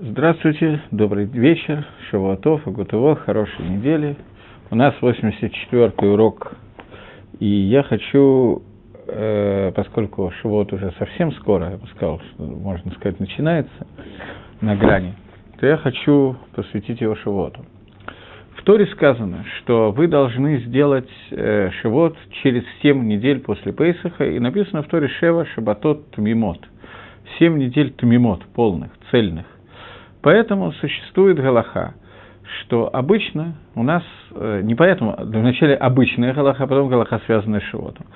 Здравствуйте, добрый вечер, Шавуатов, Агутово, хорошей недели. У нас 84-й урок, и я хочу, э, поскольку Шавуот уже совсем скоро, я бы сказал, что, можно сказать, начинается на грани, то я хочу посвятить его Шавуоту. В Торе сказано, что вы должны сделать э, Шивот через 7 недель после Пейсаха, и написано в Торе Шева Шабатот Тмимот. 7 недель Тмимот, полных, цельных. Поэтому существует Галаха, что обычно у нас, э, не поэтому, вначале обычная Галаха, а потом Галаха, связанная с Шивотом.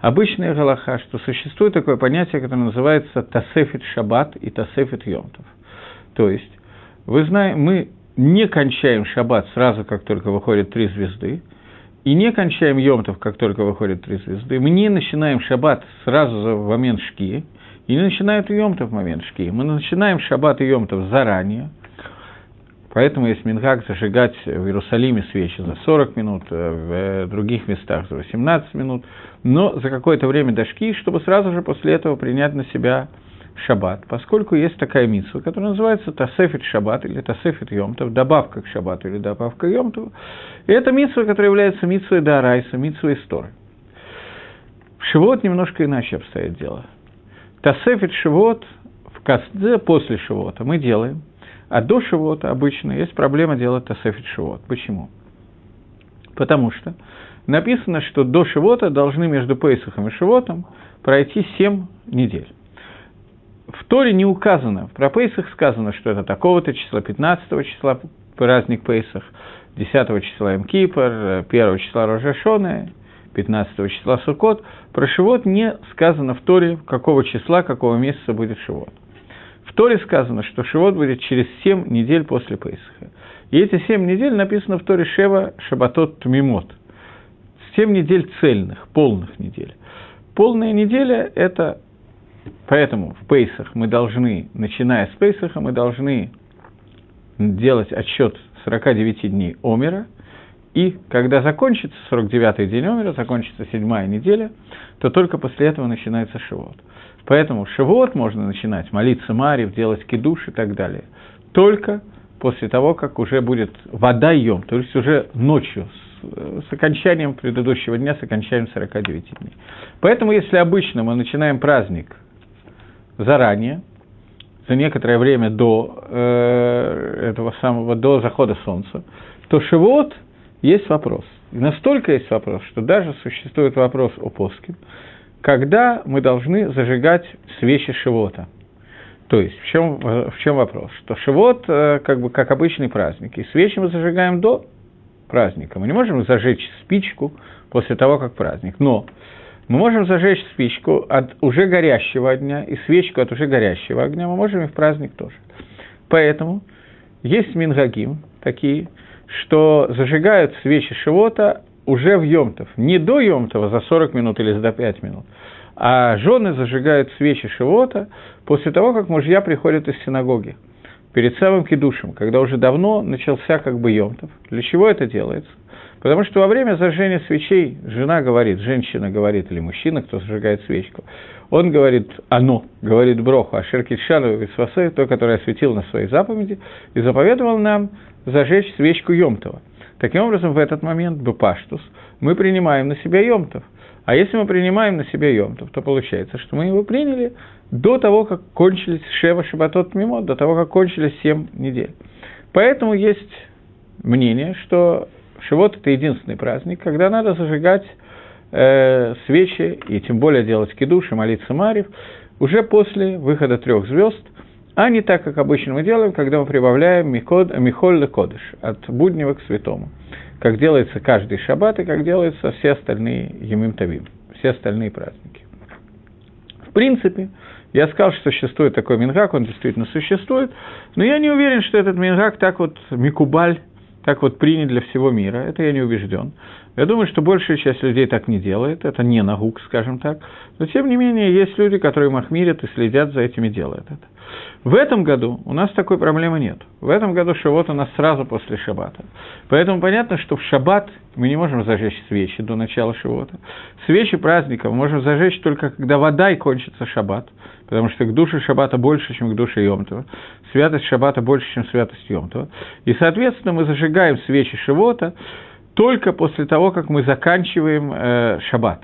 Обычная Галаха, что существует такое понятие, которое называется Тасефит Шаббат и Тасефит Йомтов. То есть, вы знаете, мы не кончаем Шаббат сразу, как только выходят три звезды, и не кончаем Йомтов, как только выходят три звезды. Мы не начинаем Шаббат сразу в момент Шки, и не начинают Йомтов в момент Шки. Мы начинаем Шаббат и Йомтов заранее, поэтому есть Мингак зажигать в Иерусалиме свечи за 40 минут, э, в других местах за 18 минут, но за какое-то время до Шки, чтобы сразу же после этого принять на себя шаббат, поскольку есть такая митсва, которая называется Тасефит шаббат или Тасефит йомтов, добавка к шаббату или добавка к йомтову. И это митсва, которая является митсвой Дарайса, митсвой истории. В Шивот немножко иначе обстоит дело. Тасефит Шивот в Касдзе после Шивота мы делаем, а до Шивота обычно есть проблема делать Тасефит Шивот. Почему? Потому что написано, что до Шивота должны между Пейсахом и Шивотом пройти 7 недель. В Торе не указано, про Пейсах сказано, что это такого-то числа, 15 числа праздник Пейсах, 10 числа Мкипр, 1 числа Рожашона, 15 числа Сукот. Про Шивот не сказано в Торе, какого числа, какого месяца будет Шивот. В Торе сказано, что Шивот будет через 7 недель после Пейсаха. И эти 7 недель написано в Торе Шева Шабатот Тмимот. 7 недель цельных, полных недель. Полная неделя – это Поэтому в Пейсах мы должны, начиная с Пейсаха, мы должны делать отсчет 49 дней Омера, и когда закончится 49-й день Омера, закончится седьмая неделя, то только после этого начинается Шивот. Поэтому Шивот можно начинать, молиться Марьев, делать кидуш и так далее. Только после того, как уже будет вода ем, то есть уже ночью, с, с окончанием предыдущего дня, с окончанием 49 дней. Поэтому, если обычно мы начинаем праздник заранее, за некоторое время до э, этого самого, до захода солнца, то Шивот есть вопрос. Настолько есть вопрос, что даже существует вопрос о поске, когда мы должны зажигать свечи Шивота. То есть, в чем, в чем вопрос? Что Шивот, э, как бы, как обычный праздник, и свечи мы зажигаем до праздника. Мы не можем зажечь спичку после того, как праздник. Но мы можем зажечь спичку от уже горящего огня и свечку от уже горящего огня, мы можем и в праздник тоже. Поэтому есть мингагим такие, что зажигают свечи Шивота уже в Йомтов, не до Йомтова за 40 минут или за 5 минут, а жены зажигают свечи Шивота после того, как мужья приходят из синагоги, перед самым кидушем, когда уже давно начался как бы Йомтов. Для чего это делается? Потому что во время зажжения свечей жена говорит, женщина говорит, или мужчина, кто зажигает свечку, он говорит «оно», говорит Броху, а Шеркитшану Висвасой, то, который осветил на своей заповеди, и заповедовал нам зажечь свечку Йомтова. Таким образом, в этот момент, Бупаштус, мы принимаем на себя Йомтов. А если мы принимаем на себя Йомтов, то получается, что мы его приняли до того, как кончились Шева Шабатот Мимо, до того, как кончились семь недель. Поэтому есть мнение, что Шивот – это единственный праздник, когда надо зажигать э, свечи, и тем более делать кидуш молиться Марив, уже после выхода трех звезд, а не так, как обычно мы делаем, когда мы прибавляем миход, михоль кодыш, от буднего к святому, как делается каждый шаббат и как делаются все остальные Емим Тавим, все остальные праздники. В принципе, я сказал, что существует такой мингак, он действительно существует, но я не уверен, что этот мингак так вот микубаль так вот принят для всего мира, это я не убежден. Я думаю, что большая часть людей так не делает, это не нагук, скажем так. Но, тем не менее, есть люди, которые махмирят и следят за этими, делают это. В этом году у нас такой проблемы нет. В этом году Шавот у нас сразу после Шаббата. Поэтому понятно, что в Шаббат мы не можем зажечь свечи до начала Шавота. Свечи праздника мы можем зажечь только когда вода и кончится Шаббат. потому что к душе Шаббата больше, чем к душе Йомтова. Святость Шаббата больше, чем святость Йомтова. И, соответственно, мы зажигаем свечи Шивота только после того, как мы заканчиваем э, Шаббат.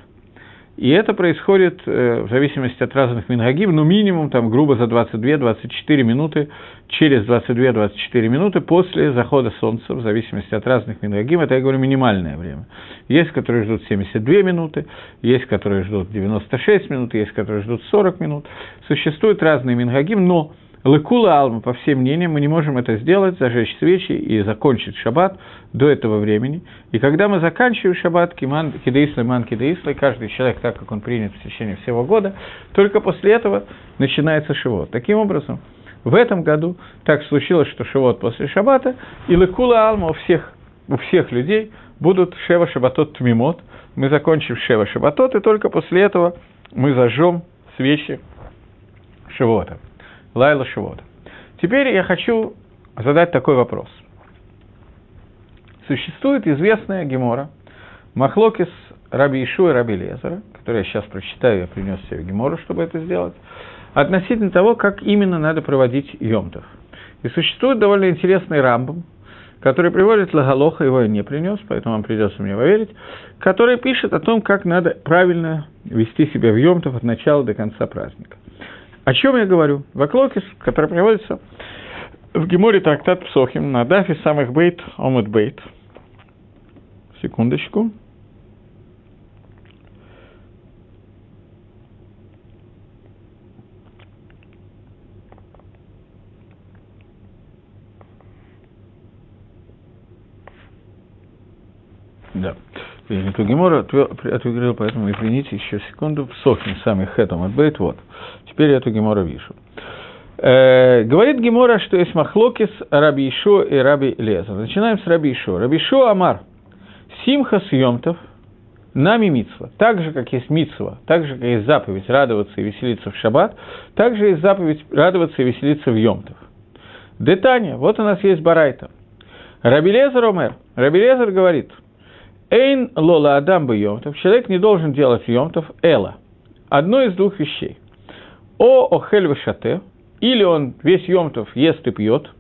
И это происходит э, в зависимости от разных мингагим, ну, минимум, там, грубо за 22-24 минуты, через 22-24 минуты после захода солнца, в зависимости от разных мингагим, это, я говорю, минимальное время. Есть, которые ждут 72 минуты, есть, которые ждут 96 минут, есть, которые ждут 40 минут. Существуют разные мингагим, но Лыкула Алма, по всем мнениям, мы не можем это сделать, зажечь свечи и закончить шаббат до этого времени. И когда мы заканчиваем шаббат, киман, кидаисла, ман, кидаисла, каждый человек так, как он принят в течение всего года, только после этого начинается шивот. Таким образом, в этом году так случилось, что шивот после шаббата, и лыкула алма у всех, у всех людей будут шева шабатот тмимот. Мы закончим шева шабатот, и только после этого мы зажжем свечи шивота. Лайла Шивота. Теперь я хочу задать такой вопрос. Существует известная гемора Махлокис Раби Ишу и Раби Лезера, который я сейчас прочитаю, я принес себе гемору, чтобы это сделать, относительно того, как именно надо проводить Йомтов. И существует довольно интересный рамбом, который приводит Лагалоха, его я не принес, поэтому вам придется мне поверить, который пишет о том, как надо правильно вести себя в Йомтов от начала до конца праздника. О чем я говорю? Ваклокис, который приводится в Геморе трактат Псохим на дафе самых бейт, омут бейт. Секундочку. Да. Не ту гемору отвергал, поэтому извините еще секунду. Псохим самый хэтом от бейт, вот. Теперь я эту Гемора вижу. Э, говорит Гемора, что есть махлокис Раби Ишо и Раби Леза. Начинаем с Раби Ишо. Раби Ишо Амар. Симха съемтов нами мицва. Так же, как есть мицва, так же, как есть заповедь радоваться и веселиться в шаббат, так же есть заповедь радоваться и веселиться в йомтов. Детания, вот у нас есть барайта. Раби Лезер Омер. Раби Лезер говорит, Эйн лола адам бы йомтов. Человек не должен делать йомтов эла. Одно из двух вещей. О охель вышате, или он весь Йомтов ест и пьет,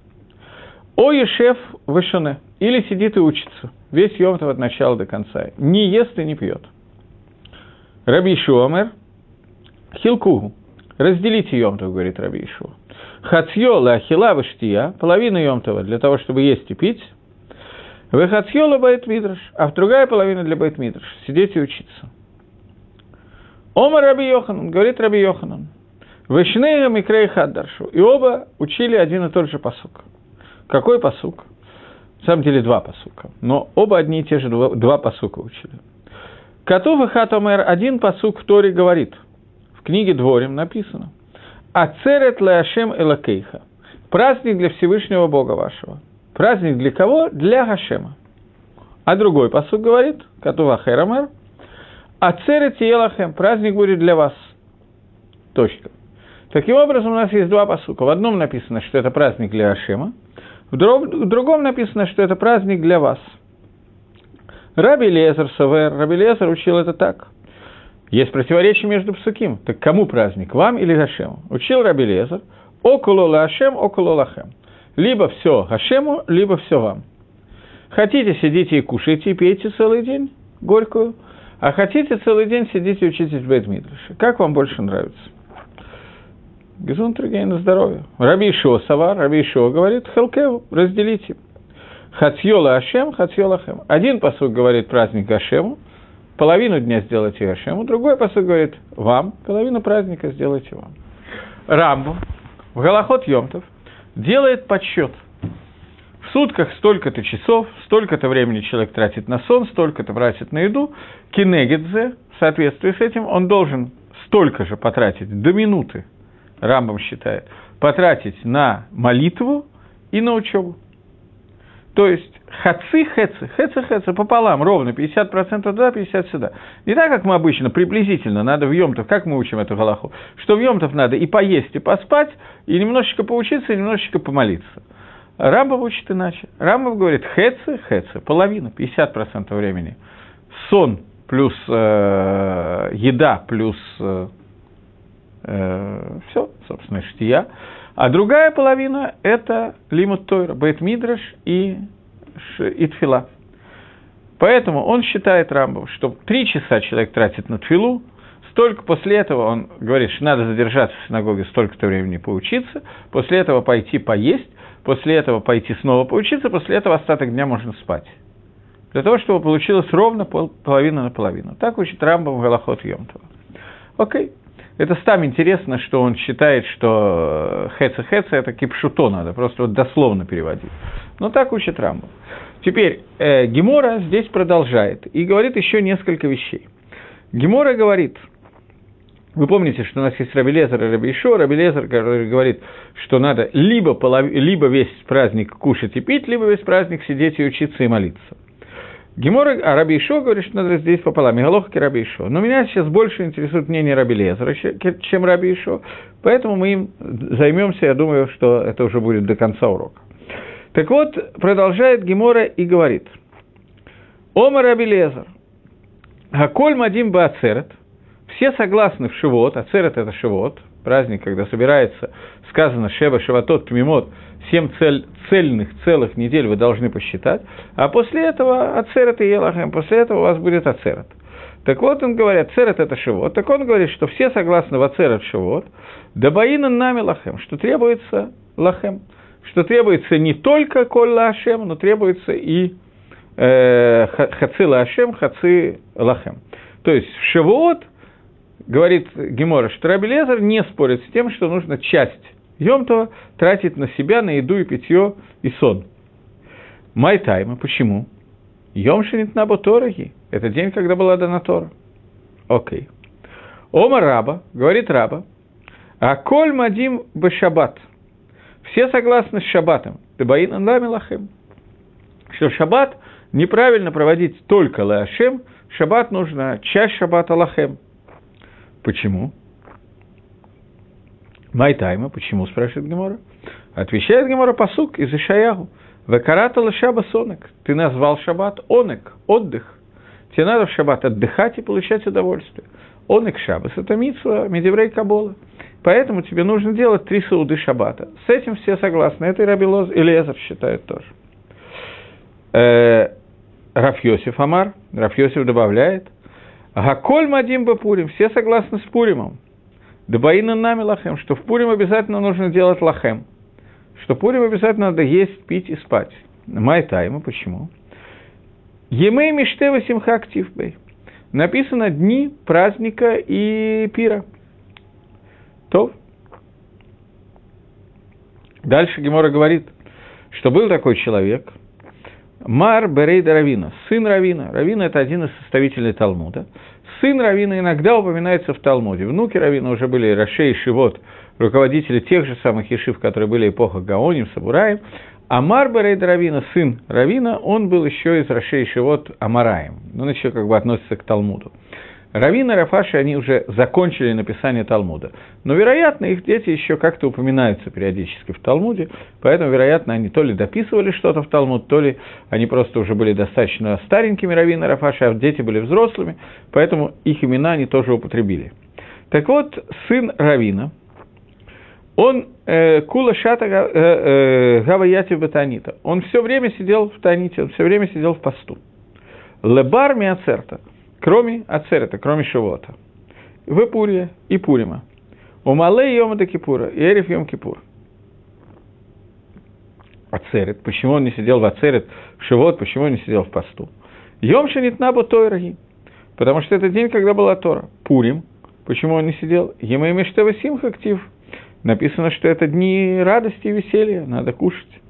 о ешев вышане, или сидит и учится, весь Йомтов от начала до конца, не ест и не пьет. Раби Шуамер, хилкугу, разделите Йомтов, говорит Раби Ишуа. חציו אכילה ושתייה, половину Йомтова для того, чтобы есть и пить, וחציו לבית מדרש, а другая половина для בית מדרש, сидеть и учиться. אמר רבי יוחנן, говорит Раби Йоханан, ושניהם מקרא אחד דרשו. И оба учили один и тот же посук. Какой посук? На самом деле два посука. Но оба одни и те же два, два посука учили. כתוב אחד אומר один посук в Торе говорит. В книге Дворим написано. Ацерет Леашем Элакейха. Праздник для Всевышнего Бога вашего. Праздник для кого? Для Гашема. А другой посук говорит, Катува Херамер, Ацерет Елахем. Праздник будет для вас. Точка. Таким образом, у нас есть два посука. В одном написано, что это праздник для Ашема, в, другом написано, что это праздник для вас. Раби Лезер Савер, Раби Лезер учил это так. Есть противоречие между псуким. Так кому праздник, вам или Гашему? Учил Раби Лезер, около Лашем, около Лахем. Либо все Гашему, либо все вам. Хотите, сидите и кушайте, и пейте целый день горькую, а хотите целый день сидите и учитесь в Бейтмидраше. Как вам больше нравится? Гезунтригей на здоровье. Раби Ишуа Савар, Раби говорит, Хелкеву, разделите. Хацьола Ашем, Хацьола Хем. Один посуд говорит праздник Гашему, половину дня сделайте Гашему, другой посуд говорит вам, половину праздника сделайте вам. Рамбу в Галахот Йомтов делает подсчет. В сутках столько-то часов, столько-то времени человек тратит на сон, столько-то тратит на еду. Кинегидзе, в соответствии с этим, он должен столько же потратить до минуты Рамбам считает, потратить на молитву и на учебу. То есть хацы, хэцы, хэцы, хэцы пополам, ровно 50% туда, 50% сюда. Не так, как мы обычно, приблизительно, надо в Йомтов, как мы учим эту галаху, что в Йомтов надо и поесть, и поспать, и немножечко поучиться, и немножечко помолиться. Рамбов учит иначе. Рамбов говорит хэцы, хэцы, половина, 50% времени. Сон плюс э, еда плюс э, э, все, собственно, штия. А другая половина – это лимут Тойра, Бейт Мидраш и Итфила. Поэтому он считает Рамбов, что три часа человек тратит на тфилу, столько после этого он говорит, что надо задержаться в синагоге столько-то времени поучиться, после этого пойти поесть, после этого пойти снова поучиться, после этого остаток дня можно спать. Для того, чтобы получилось ровно пол, половина на половину. Так учит Рамбам в Галахот Йомтова. Окей. Это там интересно, что он считает, что хэца-хэца – это кипшуто надо, просто вот дословно переводить. Но так учит Рамбам. Теперь э, Гемора здесь продолжает и говорит еще несколько вещей. Гемора говорит, вы помните, что у нас есть Рабелезер и Рабишо, Рабелезер, говорит, что надо либо, полов... либо весь праздник кушать и пить, либо весь праздник сидеть и учиться и молиться. Гемора, а Раби Ишо говорит, что надо разделить пополам. Мегалохки Раби Ишо. Но меня сейчас больше интересует мнение Раби Лезера, чем Раби Ишо. Поэтому мы им займемся, я думаю, что это уже будет до конца урока. Так вот, продолжает Гемора и говорит. Ома Раби Лезер. Гаколь Мадим Баацерет. Все согласны в Шивот. Ацерет – это Шивот. Праздник, когда собирается, сказано Шева Шиватот Тмимот – семь цель, цельных целых недель вы должны посчитать, а после этого ацерет и елахем, после этого у вас будет ацерет. Так вот, он говорит, ацерет это шивот. Так он говорит, что все согласны в ацерет шивот, дабаина нами лахем, что требуется лахем, что требуется не только коль лашем, но требуется и э, хаци лашем, хаци лахем. То есть в шивот, говорит Гемора, что Рабелезер не спорит с тем, что нужно часть Йомтова тратит на себя, на еду и питье и сон. Майтайма. Почему? Йом Шинитнабо Тораги. Это день, когда была дана Тора. Окей. Ома Раба, говорит Раба, а коль мадим бешабат. Все согласны с шабатом. Дебаин лахем. Что шаббат неправильно проводить только лашем, шаббат нужно часть шаббата лахем. Почему? Майтайма, почему, спрашивает Гемора? Отвечает Гемора посук из Ишаяху. Векарата лашаба сонек. Ты назвал шаббат онек, отдых. Тебе надо в шаббат отдыхать и получать удовольствие. Онек шаббас – это митсва, медеврей кабола. Поэтому тебе нужно делать три сауды шаббата. С этим все согласны. Это и Раби Лоз, и Лезер считают тоже. Э, Рафьосиф Амар, Рафьосиф добавляет, Гаколь Мадим Бапурим, все согласны с Пуримом. Дабаина нами лахем, что в Пурим обязательно нужно делать лахем, что Пурим обязательно надо есть, пить и спать. Май тайма, почему? Емей миштева симха активбей. Написано дни праздника и пира. То. Дальше Гемора говорит, что был такой человек, Мар Берейда Равина, сын Равина. Равина – это один из составителей Талмуда – Сын Равина иногда упоминается в Талмуде. Внуки Равина уже были Рашей и Шивот, руководители тех же самых Ешив, которые были эпоха Гаоним, Сабураем. А Марбарейд Равина, сын Равина, он был еще из Рашей и Шивот Амараем. Он еще как бы относится к Талмуду. Равина и Рафаши, они уже закончили написание Талмуда. Но, вероятно, их дети еще как-то упоминаются периодически в Талмуде, поэтому, вероятно, они то ли дописывали что-то в Талмуд, то ли они просто уже были достаточно старенькими Равина и Рафаши, а дети были взрослыми, поэтому их имена они тоже употребили. Так вот, сын Равина, он э, Кула Шата э, э, Батанита, он все время сидел в Таните, он все время сидел в посту. Лебар Миацерта – кроме Ацерета, кроме Шивота. В Пурия и Пурима. У Малей Йома Кипура и Эриф Йом Кипур. Ацерет. Почему он не сидел в Ацерет, в Шивот, почему он не сидел в посту? Йом Шанитнабу Тойраги. Потому что это день, когда была Тора. Пурим. Почему он не сидел? Ема Мештева Симха актив. Написано, что это дни радости и веселья, надо кушать.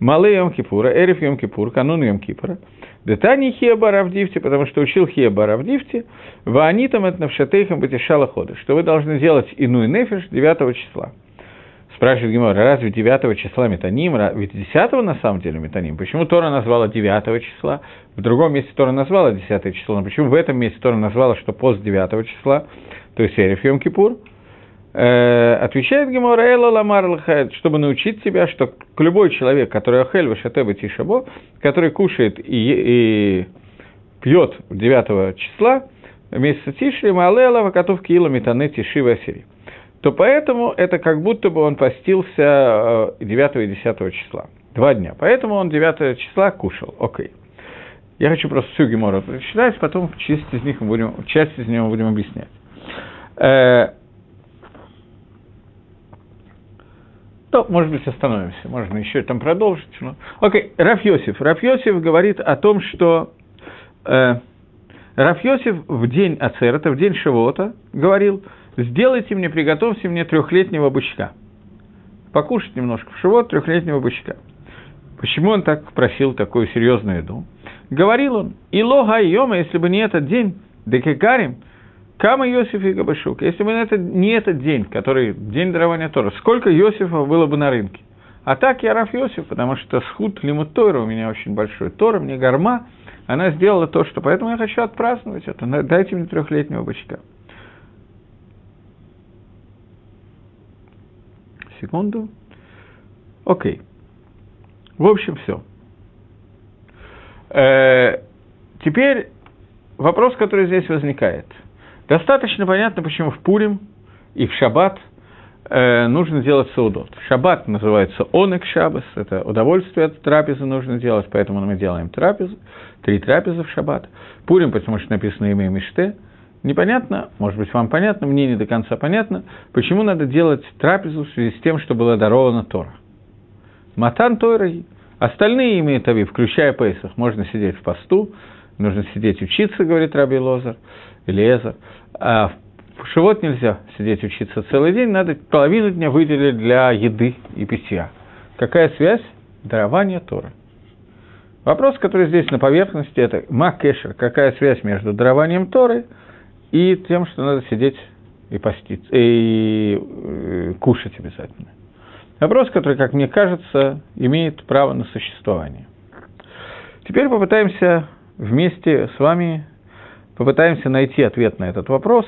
Малый Йом Кипура, Эриф Йом Кипур, канун Йом Кипура. Детани Хеба Равдивти, потому что учил Хеба Равдивти, Ваанитам это навшатейхам батишала хода, что вы должны делать иную нефиш 9 числа. Спрашивает Гимор, разве 9 числа метаним, ведь 10 на самом деле метаним? Почему Тора назвала 9 числа? В другом месте Тора назвала 10 число, но почему в этом месте Тора назвала, что пост 9 числа, то есть Эриф Йом Кипур? Э, отвечает Гемора Эла Ламар чтобы научить тебя, что любой человек, который охель вашатеба тишабо, который кушает и, и пьет 9 числа, месяца Тиши, Маалела, Вакатов Киила, Метане, Тиши, Васири. то поэтому это как будто бы он постился 9 и 10 числа. Два дня. Поэтому он 9 числа кушал. Окей. Я хочу просто всю Гемору прочитать, потом часть из них мы будем, часть из него будем объяснять. То, может быть, остановимся, можно еще там продолжить. Но... Окей, Раф Йосиф. Говорит о том, что э, Раф в день Ацерата, в день Шивота, говорил, сделайте мне, приготовьте мне трехлетнего бычка. Покушать немножко в Шивот трехлетнего бычка. Почему он так просил такую серьезную еду? Говорил он, и лога йома, если бы не этот день, декекарим, Кама Йосиф и Габашук. Если бы это, не этот день, который день дарования Тора, сколько Йосифа было бы на рынке? А так я Раф Йосиф, потому что схуд лимут у меня очень большой. Тора мне горма, она сделала то, что... Поэтому я хочу отпраздновать это. Дайте мне трехлетнего бычка. Секунду. Окей. В общем, все. Э, теперь вопрос, который здесь возникает. Достаточно понятно, почему в Пурим и в Шаббат э, нужно делать саудот. Шаббат называется онек шаббас, это удовольствие от трапезы нужно делать, поэтому мы делаем трапезу, три трапезы в шаббат. Пурим, потому что написано имя Миште. Непонятно, может быть, вам понятно, мне не до конца понятно, почему надо делать трапезу в связи с тем, что было даровано Тора. Матан Тора Остальные имеют ави, включая Пейсах, можно сидеть в посту, нужно сидеть учиться, говорит Раби Лозар, или Эзар. А в Шивот нельзя сидеть учиться целый день, надо половину дня выделить для еды и питья. Какая связь? Дарование Тора. Вопрос, который здесь на поверхности, это Маккешер. Какая связь между дарованием Торы и тем, что надо сидеть и поститься, и э, кушать обязательно. Вопрос, который, как мне кажется, имеет право на существование. Теперь попытаемся вместе с вами попытаемся найти ответ на этот вопрос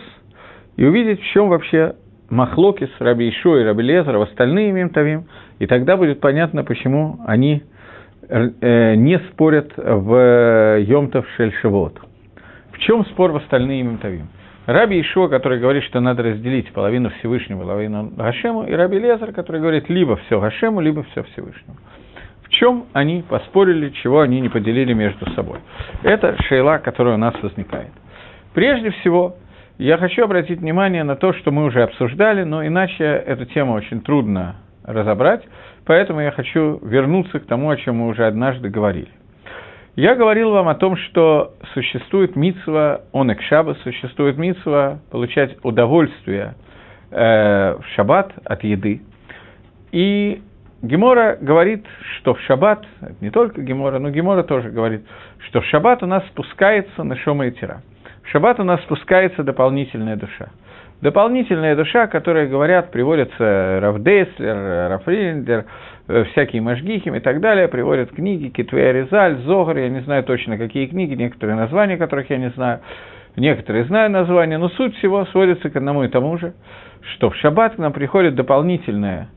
и увидеть, в чем вообще Махлокис, Раби Ишо и Раби Лезер, в остальные Мемтавим, и тогда будет понятно, почему они э, не спорят в Йомтов Шельшевод. В чем спор в остальные Мемтавим? Раби Ишуа, который говорит, что надо разделить половину Всевышнего, половину Гашему, и Раби Лезар, который говорит либо все Гашему, либо все Всевышнему. В чем они поспорили, чего они не поделили между собой? Это шейла, которая у нас возникает. Прежде всего, я хочу обратить внимание на то, что мы уже обсуждали, но иначе эту тему очень трудно разобрать, поэтому я хочу вернуться к тому, о чем мы уже однажды говорили. Я говорил вам о том, что существует митсва онек шаба, существует митсва получать удовольствие э, в шаббат от еды. И Гемора говорит, что в шаббат, не только Гемора, но Гемора тоже говорит, что в шаббат у нас спускается на шома и тира. В шаббат у нас спускается дополнительная душа. Дополнительная душа, которая, говорят, приводится Равдейслер, Рафриндер, Э, всякие Машгихим и так далее, приводят книги, Китвея Резаль, Зогар, я не знаю точно какие книги, некоторые названия которых я не знаю, некоторые знаю названия, но суть всего сводится к одному и тому же, что в шаббат к нам приходит дополнительное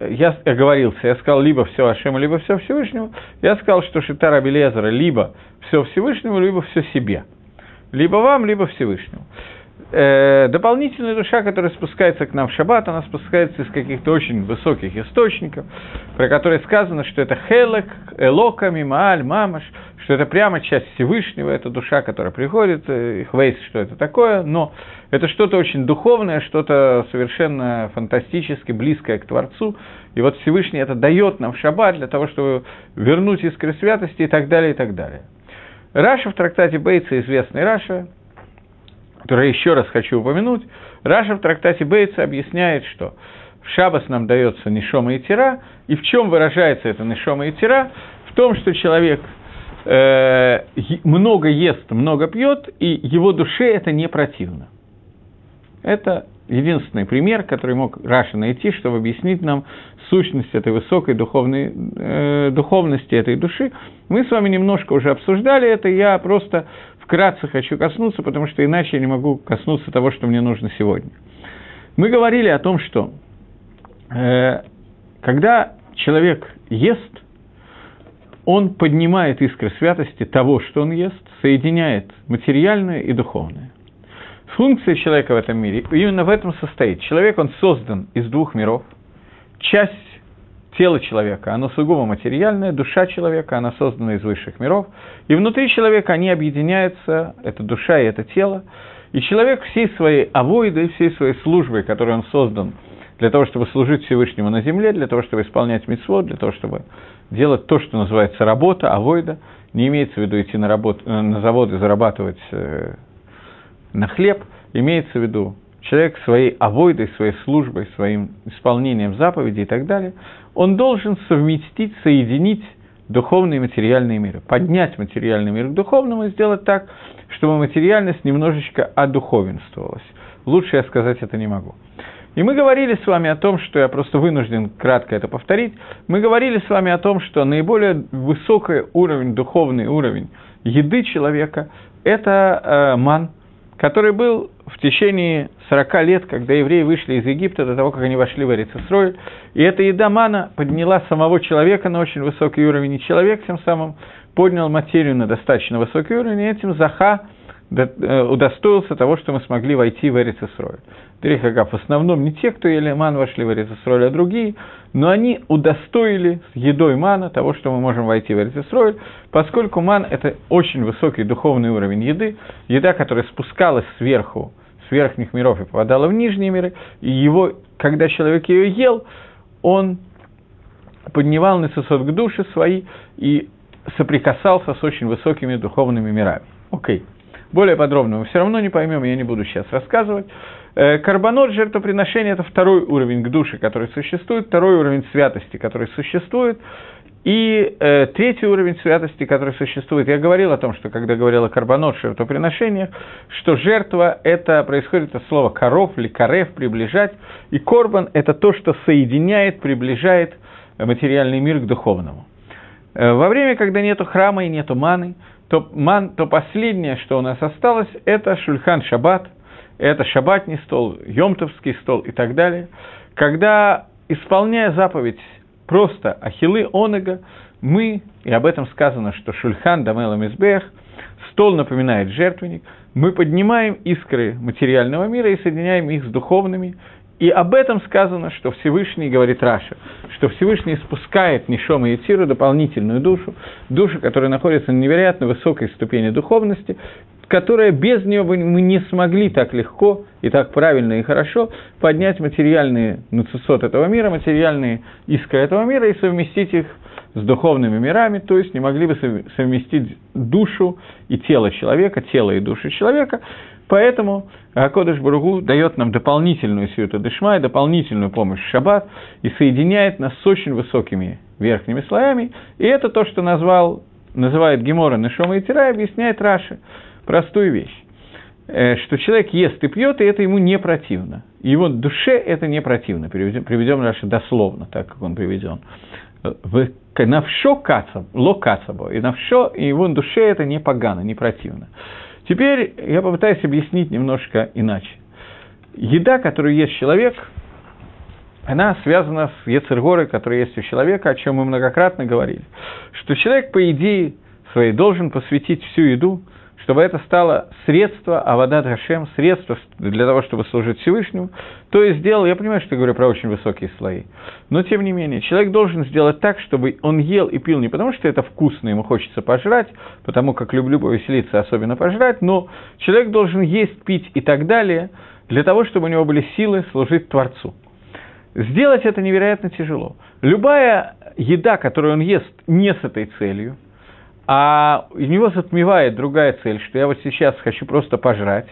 я оговорился, я сказал либо все Ашему, либо все Всевышнему, я сказал, что Шитара Белезера либо все Всевышнему, либо все себе. Либо вам, либо Всевышнему э, дополнительная душа, которая спускается к нам в шаббат, она спускается из каких-то очень высоких источников, про которые сказано, что это хелек, элока, мимааль, мамаш, что это прямо часть Всевышнего, это душа, которая приходит, э, хвейс, что это такое, но это что-то очень духовное, что-то совершенно фантастически близкое к Творцу, и вот Всевышний это дает нам в шаббат для того, чтобы вернуть искры святости и так далее, и так далее. Раши в трактате Бейца, известный Раши, который еще раз хочу упомянуть, Раши в трактате Бейца объясняет, что в шабас нам дается נשמה יתירה, и в чем выражается это נשמה יתירה? В том, что человек э, много ест, много пьет, и его душе это не противно. Это единственный пример, который мог Раша найти, чтобы объяснить нам сущность этой высокой духовной, э, духовности этой души. Мы с вами немножко уже обсуждали это, я просто вкратце хочу коснуться, потому что иначе я не могу коснуться того, что мне нужно сегодня. Мы говорили о том, что э, когда человек ест, он поднимает искры святости того, что он ест, соединяет материальное и духовное. Функция человека в этом мире именно в этом состоит. Человек, он создан из двух миров. Часть тела человека, оно сугубо материальное, душа человека, она создана из высших миров. И внутри человека они объединяются, это душа и это тело. И человек всей своей авойдой, всей своей службой, которой он создан для того, чтобы служить Всевышнему на земле, для того, чтобы исполнять митцвот, для того, чтобы делать то, что называется работа, авойда, не имеется в виду идти на, работу, на завод и зарабатывать э, на хлеб, имеется в виду человек своей авойдой, своей службой, своим исполнением заповедей и так далее, он должен совместить, соединить духовные и материальные миры, поднять материальный мир к духовному и сделать так, чтобы материальность немножечко одуховенствовалась. Лучше я сказать это не могу. И мы говорили с вами о том, что я просто вынужден кратко это повторить, мы говорили с вами о том, что наиболее высокий уровень, духовный уровень еды человека – это э, ман, который был в течение 40 лет, когда евреи вышли из Египта, до того, как они вошли в Эрицесроль. И эта еда мана подняла самого человека на очень высокий уровень, и человек тем самым поднял материю на достаточно высокий уровень, и этим Заха Э, удостоился того, что мы смогли войти в Эрицесроль. Трихагав в основном не те, кто ели ман, вошли в Эрицесроль, а другие, но они удостоили едой мана того, что мы можем войти в Эрицесроль, поскольку ман – это очень высокий духовный уровень еды, еда, которая спускалась сверху, с верхних миров и попадала в нижние миры, и его, когда человек ее ел, он поднимал на сосуд к душе свои и соприкасался с очень высокими духовными мирами. Окей. Okay. Более подробно мы все равно не поймем, я не буду сейчас рассказывать. Э, карбонот, жертвоприношение – это второй уровень к душе, который существует, второй уровень святости, который существует, и э, третий уровень святости, который существует. Я говорил о том, что когда говорил о карбонот, жертвоприношениях, что жертва – это происходит от слова коров или карев, приближать, и корбан – это то, что соединяет, приближает материальный мир к духовному. Э, во время, когда нету храма и нету маны – то, ман, то последнее, что у нас осталось, это шульхан шаббат, это шаббатный стол, йомтовский стол и так далее. Когда, исполняя заповедь просто ахилы онега, мы, и об этом сказано, что шульхан дамела мизбех, стол напоминает жертвенник, мы поднимаем искры материального мира и соединяем их с духовными, и об этом сказано, что Всевышний, говорит Раша, что Всевышний спускает Нишома и Тиру дополнительную душу, душу, которая находится на невероятно высокой ступени духовности, которая без нее мы не смогли так легко и так правильно и хорошо поднять материальные нацисот этого мира, материальные искры этого мира и совместить их с духовными мирами, то есть не могли бы совместить душу и тело человека, тело и душу человека, Поэтому Акодыш Баругу дает нам дополнительную сиюта дышма и дополнительную помощь в шаббат и соединяет нас с очень высокими верхними слоями. И это то, что назвал, называет Гемора Нешома и Тира, объясняет Раши простую вещь э, что человек ест и пьет, и это ему не противно. Его душе это не противно. Приведем, Раши дословно, так как он приведен. Навшо кацаб, ло кацабо, и навшо, и его душе это не погано, не противно. Теперь я попытаюсь объяснить немножко иначе. Еда, которую ест человек, она связана с Ецергорой, которая есть у человека, о чем мы многократно говорили. Что человек, по идее своей, должен посвятить всю еду чтобы это стало средство, а вода Хашем, средство для того, чтобы служить Всевышнему, то и сделал, я понимаю, что я говорю про очень высокие слои, но тем не менее, человек должен сделать так, чтобы он ел и пил не потому, что это вкусно, ему хочется пожрать, потому как люблю повеселиться, особенно пожрать, но человек должен есть, пить и так далее, для того, чтобы у него были силы служить Творцу. Сделать это невероятно тяжело. Любая еда, которую он ест не с этой целью, а него затмевает другая цель, что я вот сейчас хочу просто пожрать,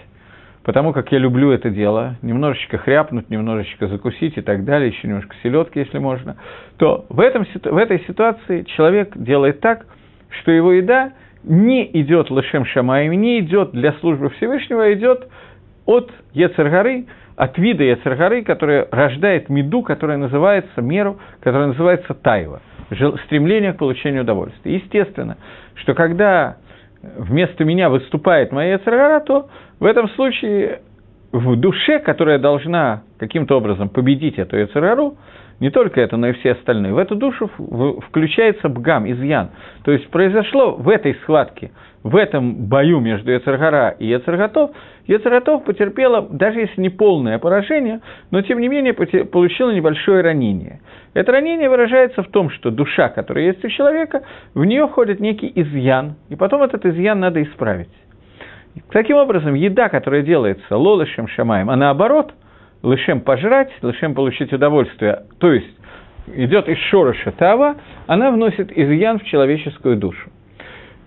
потому как я люблю это дело, немножечко хряпнуть, немножечко закусить и так далее, еще немножко селедки, если можно, то в, этом, в этой ситуации человек делает так, что его еда не идет лышем шамаем, не идет для службы Всевышнего, а идет от Ецергары, от вида Ецергары, которая рождает меду, которая называется меру, которая называется тайва – стремление к получению удовольствия. Естественно, что когда вместо меня выступает моя царгара, то в этом случае в душе, которая должна каким-то образом победить эту Яцерару, не только это, но и все остальные, в эту душу включается бгам, изъян. То есть произошло в этой схватке, в этом бою между Ецаргара и Ецарготов, Ецарготов потерпела, даже если не полное поражение, но тем не менее получила небольшое ранение. Это ранение выражается в том, что душа, которая есть у человека, в нее входит некий изъян, и потом этот изъян надо исправить. Таким образом, еда, которая делается лолышем шамаем, а наоборот, лышем пожрать, лышем получить удовольствие, то есть идет из шороша тава, она вносит изъян в человеческую душу.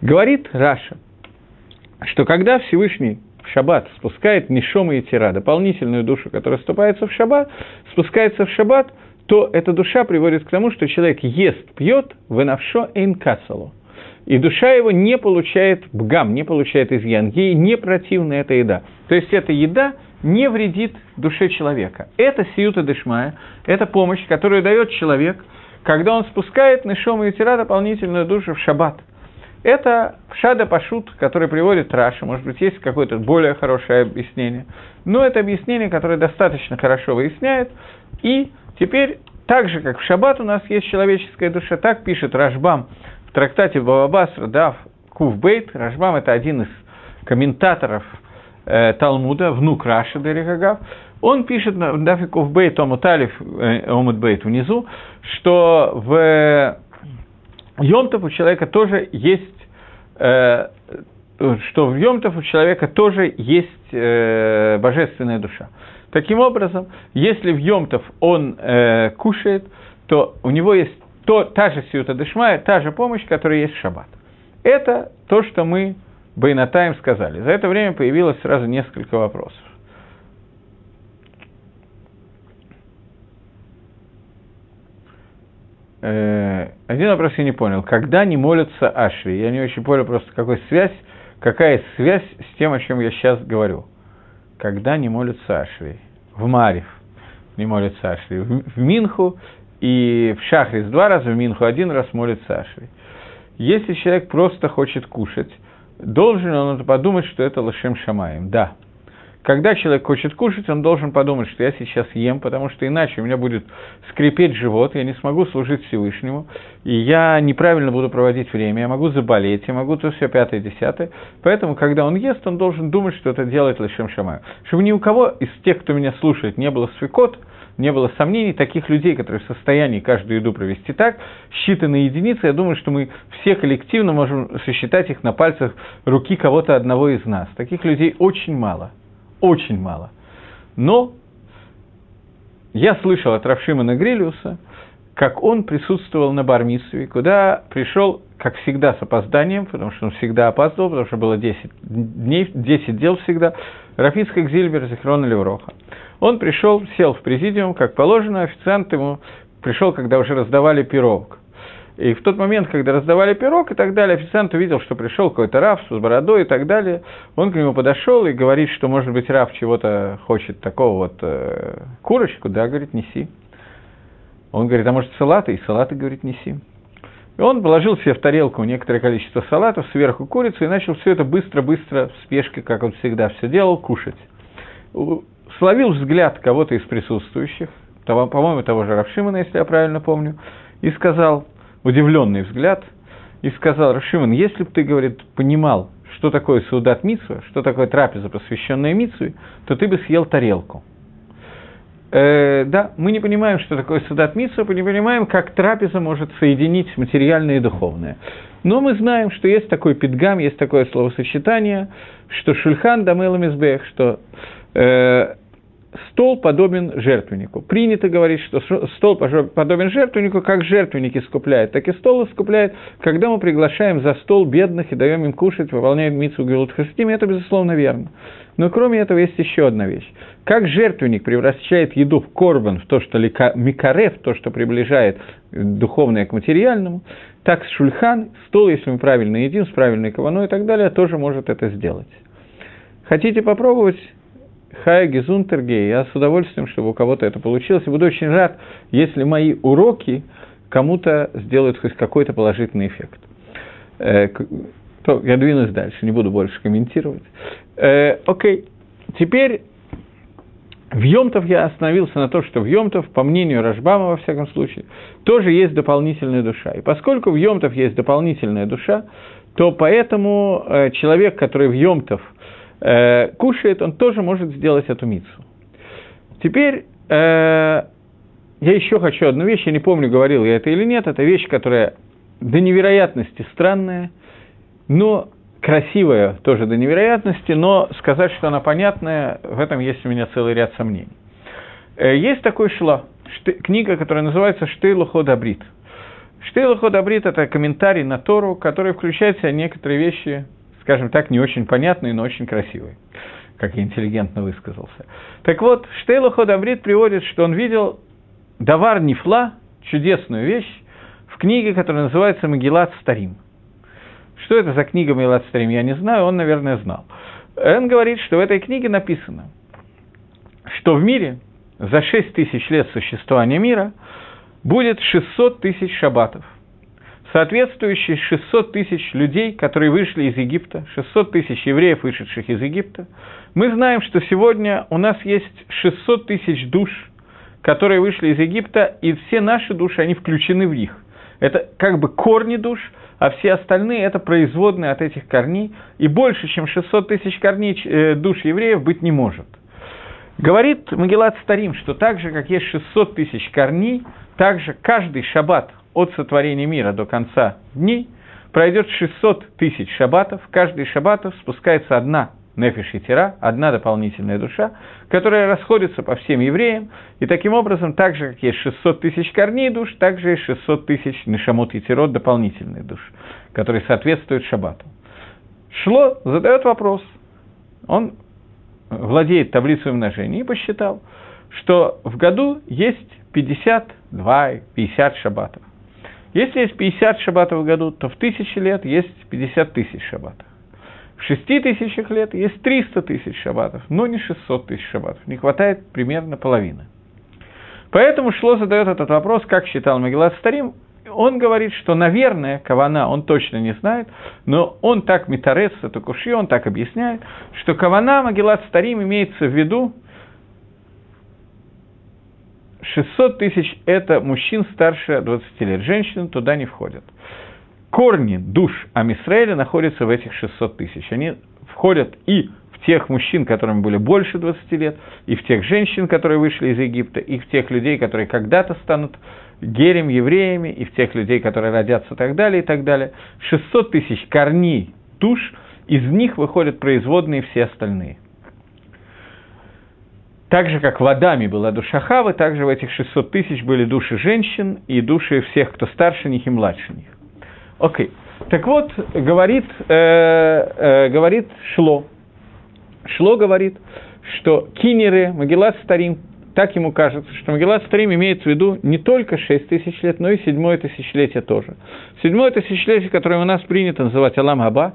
Говорит Раша, что когда Всевышний в шаббат спускает Нишома и Тира, дополнительную душу, которая вступается в шаббат, спускается в шаббат, то эта душа приводит к тому, что человек ест, пьет, вынавшо эйнкасалу – и душа его не получает бгам, не получает изъян, ей не противна эта еда. То есть эта еда не вредит душе человека. Это сиюта дешмая, это помощь, которую дает человек, когда он спускает нишом и тира дополнительную душу в шаббат. Это шада пашут, который приводит Раша, может быть, есть какое-то более хорошее объяснение, но это объяснение, которое достаточно хорошо выясняет, и теперь так же, как в шаббат у нас есть человеческая душа, так пишет Рашбам трактате Бабабасра, Дав Кувбейт, Рашбам – это один из комментаторов э, Талмуда, внук Раши Дерихагав, он пишет в Дафе Кувбейт, Омут Алиф, э, Омут Бейт внизу, что в Йомтов у человека тоже есть э, что в Йомтов у человека тоже есть э, божественная душа. Таким образом, если в Йомтов он э, кушает, то у него есть то та же сиута дешмая, та же помощь, которая есть в шаббат. Это то, что мы Байнатаем сказали. За это время появилось сразу несколько вопросов. Э, один вопрос я не понял. Когда не молятся Ашри? Я не очень понял просто, какой связь, какая связь с тем, о чем я сейчас говорю. Когда не молятся Ашри? В Марив не молятся Ашри. В Минху и в Шахрис два раза, в Минху один раз молится Ашри. Если человек просто хочет кушать, должен он подумать, что это Лашем Шамаем? Да. Когда человек хочет кушать, он должен подумать, что я сейчас ем, потому что иначе у меня будет скрипеть живот, я не смогу служить Всевышнему, и я неправильно буду проводить время, я могу заболеть, я могу то все пятое, десятое. Поэтому, когда он ест, он должен думать, что это делает Лашем Шамаем. Чтобы ни у кого из тех, кто меня слушает, не было свекот – не было сомнений, таких людей, которые в состоянии каждую еду провести так, считанные единицы, я думаю, что мы все коллективно можем сосчитать их на пальцах руки кого-то одного из нас. Таких людей очень мало, очень мало. Но я слышал от Равшимана Грилиуса, как он присутствовал на Бармисове, куда пришел, как всегда, с опозданием, потому что он всегда опаздывал, потому что было 10 дней, 10 дел всегда, Рафицкак Зильбер Зихрона Левроха. Он пришел, сел в президиум, как положено, официант ему пришел, когда уже раздавали пирог. И в тот момент, когда раздавали пирог и так далее, официант увидел, что пришел какой-то Раф с бородой и так далее. Он к нему подошел и говорит, что, может быть, Раф чего-то хочет, такого вот э, курочку, да, говорит, неси. Он говорит, а может, салаты? И салаты, говорит, неси. И он положил себе в тарелку некоторое количество салатов, сверху курицу, и начал все это быстро-быстро, в спешке, как он всегда все делал, кушать словил взгляд кого-то из присутствующих, по-моему, того же Равшимана, если я правильно помню, и сказал, удивленный взгляд, и сказал, Равшиман, если бы ты, говорит, понимал, что такое Саудат Митсу, что такое трапеза, посвященная Митсу, то ты бы съел тарелку. Э, да, мы не понимаем, что такое Саудат Митсу, мы не понимаем, как трапеза может соединить материальное и духовное. Но мы знаем, что есть такой пидгам, есть такое словосочетание, что Шульхан Дамел что э, стол подобен жертвеннику. Принято говорить, что стол подобен жертвеннику, как жертвенник искупляет, так и стол искупляет, когда мы приглашаем за стол бедных и даем им кушать, выполняем митцу Гилут Христим, это безусловно верно. Но кроме этого есть еще одна вещь. Как жертвенник превращает еду в корбан, в то, что микарев, то, что приближает духовное к материальному, так шульхан, стол, если мы правильно едим, с правильной каваной и так далее, тоже может это сделать. Хотите попробовать? Хай Гизунтергей. Я с удовольствием, чтобы у кого-то это получилось. И буду очень рад, если мои уроки кому-то сделают хоть какой-то положительный эффект. Э, то я двинусь дальше, не буду больше комментировать. Э, окей, теперь В Йомтов я остановился на том, что в Йомтов, по мнению Рожбама, во всяком случае, тоже есть дополнительная душа. И поскольку в Йомтов есть дополнительная душа, то поэтому э, человек, который в Йомтов э, кушает, он тоже может сделать эту мицу. Теперь э, я еще хочу одну вещь, я не помню, говорил я это или нет, это вещь, которая до невероятности странная, но красивая тоже до невероятности, но сказать, что она понятная, в этом есть у меня целый ряд сомнений. Э, есть такой шла, книга, которая называется «Штейлу Ходабрит». Штейлу Ходабрит – это комментарий на Тору, который включает в себя некоторые вещи, скажем так, не очень понятные, но очень красивые, как я интеллигентно высказался. Так вот, Штейлу Ходабрит приводит, что он видел Давар Нифла, чудесную вещь, в книге, которая называется «Магилат Старим». Что это за книга Мейлат Старим, я не знаю, он, наверное, знал. Он говорит, что в этой книге написано, что в мире за 6 тысяч лет существования мира будет 600 тысяч шабатов, соответствующие 600 тысяч людей, которые вышли из Египта, 600 тысяч евреев, вышедших из Египта. Мы знаем, что сегодня у нас есть 600 тысяч душ, которые вышли из Египта, и все наши души, они включены в них. Это как бы корни душ – а все остальные – это производные от этих корней, и больше, чем 600 тысяч корней э, душ евреев быть не может. Говорит Магеллат Старим, что так же, как есть 600 тысяч корней, также каждый шаббат от сотворения мира до конца дней пройдет 600 тысяч шаббатов, каждый шаббатов спускается одна нефиш и тира, одна дополнительная душа, которая расходится по всем евреям, и таким образом, так же, как есть 600 тысяч корней душ, так же есть 600 тысяч нешамот и тирот дополнительных душ, которые соответствуют шаббату. Шло задает вопрос, он владеет таблицей умножения и посчитал, что в году есть 52-50 шаббатов. Если есть 50 шаббатов в году, то в тысячи лет есть 50 тысяч шаббатов. В шести тысячах лет есть 300 тысяч шаббатов, но не 600 тысяч шаббатов. Не хватает примерно половины. Поэтому Шло задает этот вопрос, как считал Магеллат Старим. Он говорит, что, наверное, Кавана он точно не знает, но он так Митарес, это Куши, он так объясняет, что Кавана Магеллат Старим имеется в виду 600 тысяч – это мужчин старше 20 лет, женщины туда не входят корни душ Амисраэля находятся в этих 600 тысяч. Они входят и в тех мужчин, которым были больше 20 лет, и в тех женщин, которые вышли из Египта, и в тех людей, которые когда-то станут герем, евреями, и в тех людей, которые родятся и так далее, и так далее. 600 тысяч корней душ, из них выходят производные все остальные. Так же, как в Адаме была душа Хавы, также в этих 600 тысяч были души женщин и души всех, кто старше них и младше них. Окей. Okay. Так вот, говорит, э, э, говорит Шло. Шло говорит, что кинеры, Магеллат Старим, так ему кажется, что Магеллат Старим имеет в виду не только 6 тысяч лет, но и седьмое тысячелетие тоже. Седьмое тысячелетие, которое у нас принято называть Алам Хаба,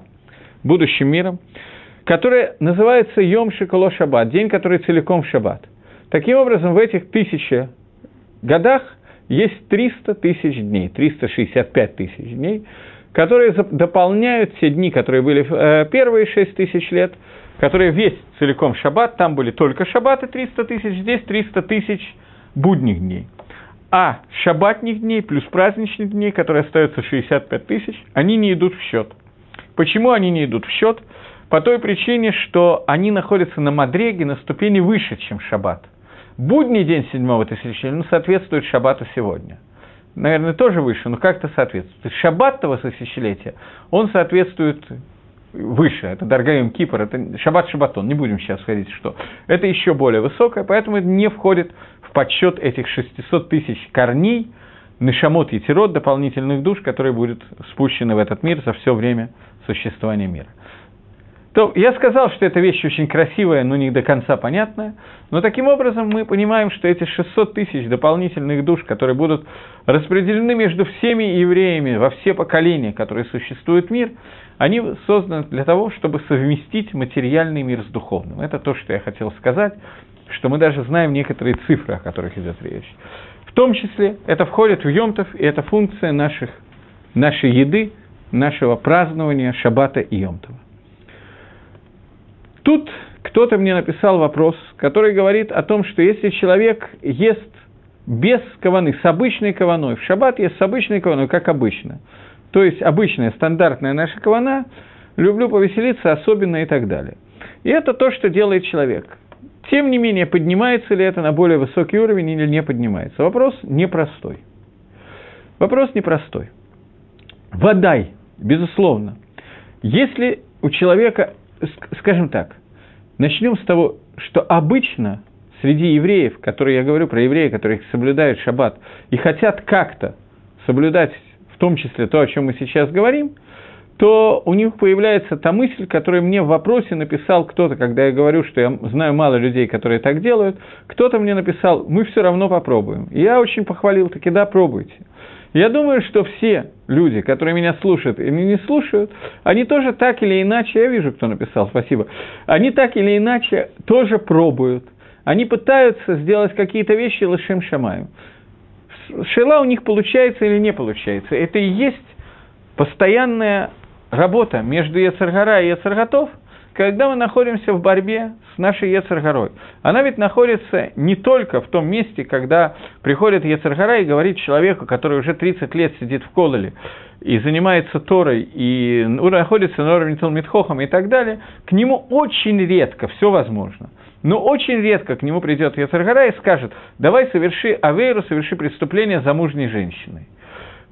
будущим миром, которое называется Йом Шиколо Шаббат, день, который целиком Шаббат. Таким образом, в этих тысячи годах есть 300 тысяч дней, 365 тысяч дней, которые дополняют те дни, которые были э, первые 6 тысяч лет, которые весь целиком шаббат, там были только шаббаты 300 тысяч, здесь 300 тысяч будних дней. А шаббатных дней плюс праздничных дней, которые остаются 65 тысяч, они не идут в счет. Почему они не идут в счет? По той причине, что они находятся на Мадреге, на ступени выше, чем шаббат – Будний день седьмого тысячелетия, ну, соответствует шаббату сегодня. Наверное, тоже выше, но как-то соответствует. Шаббатного тысячелетия, он соответствует выше, это Даргаем Кипр, это Шаббат Шаббатон, не будем сейчас ходить, что. Это еще более высокое, поэтому это не входит в подсчет этих 600 тысяч корней, Нишамот и Тирот, дополнительных душ, которые будут спущены в этот мир за все время существования мира то я сказал, что эта вещь очень красивая, но не до конца понятная, но таким образом мы понимаем, что эти 600 тысяч дополнительных душ, которые будут распределены между всеми евреями во все поколения, которые существуют в мир, они созданы для того, чтобы совместить материальный мир с духовным. Это то, что я хотел сказать, что мы даже знаем некоторые цифры, о которых идет речь. В том числе это входит в Йомтов, и это функция наших, нашей еды, нашего празднования Шаббата и Йомтова. Тут кто-то мне написал вопрос, который говорит о том, что если человек ест без каваны, с обычной каваной, в шаббат ест с обычной каваной, как обычно, то есть обычная, стандартная наша кавана, люблю повеселиться, особенно и так далее. И это то, что делает человек. Тем не менее, поднимается ли это на более высокий уровень или не поднимается? Вопрос непростой. Вопрос непростой. Водай, безусловно. Если у человека, скажем так, начнем с того, что обычно среди евреев, которые я говорю про евреев, которые соблюдают шаббат и хотят как-то соблюдать в том числе то, о чем мы сейчас говорим, то у них появляется та мысль, которую мне в вопросе написал кто-то, когда я говорю, что я знаю мало людей, которые так делают, кто-то мне написал, мы все равно попробуем. И я очень похвалил, таки да, пробуйте. Я думаю, что все люди, которые меня слушают или не слушают, они тоже так или иначе, я вижу, кто написал, спасибо, они так или иначе тоже пробуют. Они пытаются сделать какие-то вещи лошем шамаем. Шела у них получается или не получается. Это и есть постоянная работа между Ецаргара и Ецарготов, когда мы находимся в борьбе с нашей Ецаргорой. Она ведь находится не только в том месте, когда приходит Ецаргора и говорит человеку, который уже 30 лет сидит в Кололе и занимается Торой, и находится на уровне Талмитхохом и так далее, к нему очень редко все возможно. Но очень редко к нему придет Ецаргора и скажет, давай соверши авейру, соверши преступление замужней женщиной.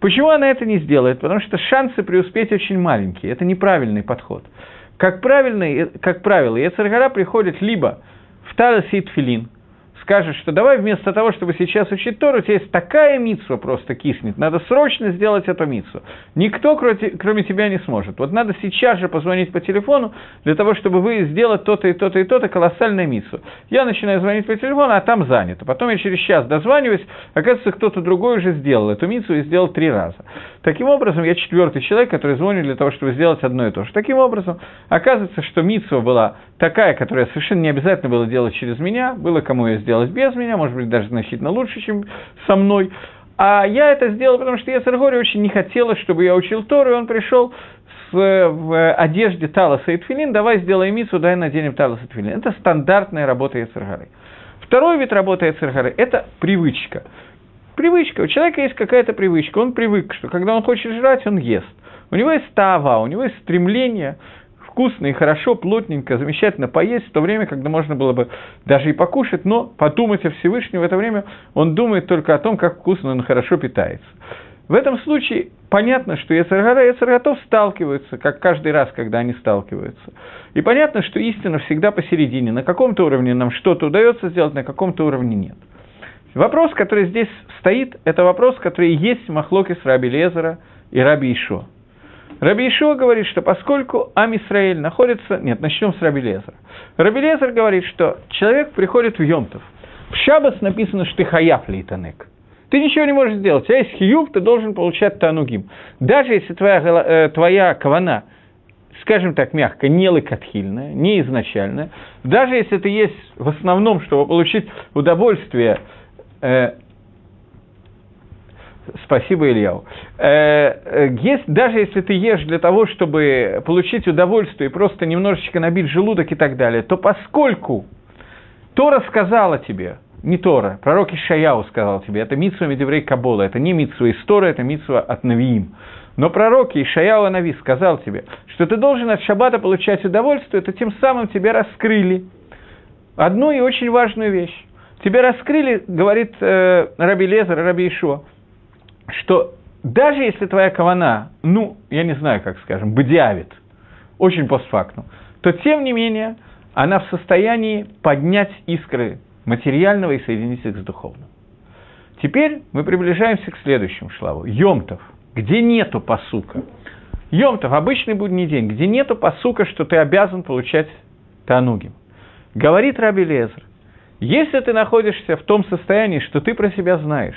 Почему она это не сделает? Потому что шансы преуспеть очень маленькие. Это неправильный подход. Как, правильный, как правило, Ецаргара приходит либо в Талас и Тфилин, скажет, что давай вместо того, чтобы сейчас учить Тору, у тебя есть такая митсва просто киснет, надо срочно сделать эту митсву. Никто, кроме тебя, не сможет. Вот надо сейчас же позвонить по телефону для того, чтобы вы сделать то-то и то-то и то-то, колоссальное митсву. Я начинаю звонить по телефону, а там занято. Потом я через час дозваниваюсь, оказывается, кто-то другой уже сделал эту митсву и сделал три раза. Таким образом, я четвертый человек, который звонит для того, чтобы сделать одно и то же. Таким образом, оказывается, что митсва была такая, которая совершенно не обязательно было делать через меня, было кому ее сделать без меня, может быть, даже значительно лучше, чем со мной. А я это сделал, потому что Ецергори очень не хотела, чтобы я учил Тору, и он пришел с, в одежде Таласа и Тфилин, давай сделаем мису, дай наденем Талас и Тфилин. Это стандартная работа Ецергоры. Второй вид работы Ецергоры – это привычка. Привычка. У человека есть какая-то привычка. Он привык, что когда он хочет жрать, он ест. У него есть тава, у него есть стремление вкусно и хорошо, плотненько, замечательно поесть, в то время, когда можно было бы даже и покушать, но подумать о Всевышнем в это время он думает только о том, как вкусно он хорошо питается. В этом случае понятно, что Яцергара и Яцерготов сталкиваются, как каждый раз, когда они сталкиваются. И понятно, что истина всегда посередине. На каком-то уровне нам что-то удается сделать, на каком-то уровне нет. Вопрос, который здесь стоит, это вопрос, который есть в Махлоке с Раби Лезера и Раби Ишо. Раби Ишуа говорит, что поскольку Амисраэль находится... Нет, начнем с Раби Лезера. Раби Лезер говорит, что человек приходит в Йомтов. В Шабас написано, что ты хаяф лейтанек. Ты ничего не можешь сделать. У тебя есть хиюб, ты должен получать танугим. Даже если твоя, э, твоя кавана, скажем так мягко, не лыкотхильная, не изначальная, даже если ты есть в основном, чтобы получить удовольствие э, Спасибо, Ильяу. Э, э, есть, даже если ты ешь для того, чтобы получить удовольствие и просто немножечко набить желудок и так далее, то поскольку Тора сказала тебе, не Тора, пророк Ишаяу сказал тебе, это митсва Медеврей Кабола, это не митсва из Тора, это митсва от Навиим. Но пророк Ишаяу Нави сказал тебе, что ты должен от шаббата получать удовольствие, то тем самым тебе раскрыли одну и очень важную вещь. Тебе раскрыли, говорит э, Раби Лезер, Раби Ишуа, что даже если твоя кавана, ну, я не знаю, как скажем, бдиавит, очень постфактум, то тем не менее она в состоянии поднять искры материального и соединить их с духовным. Теперь мы приближаемся к следующему шлаву. Йомтов, где нету посука. Йомтов, обычный будний день, где нету посука, что ты обязан получать танугим. Говорит Раби Лезер, если ты находишься в том состоянии, что ты про себя знаешь,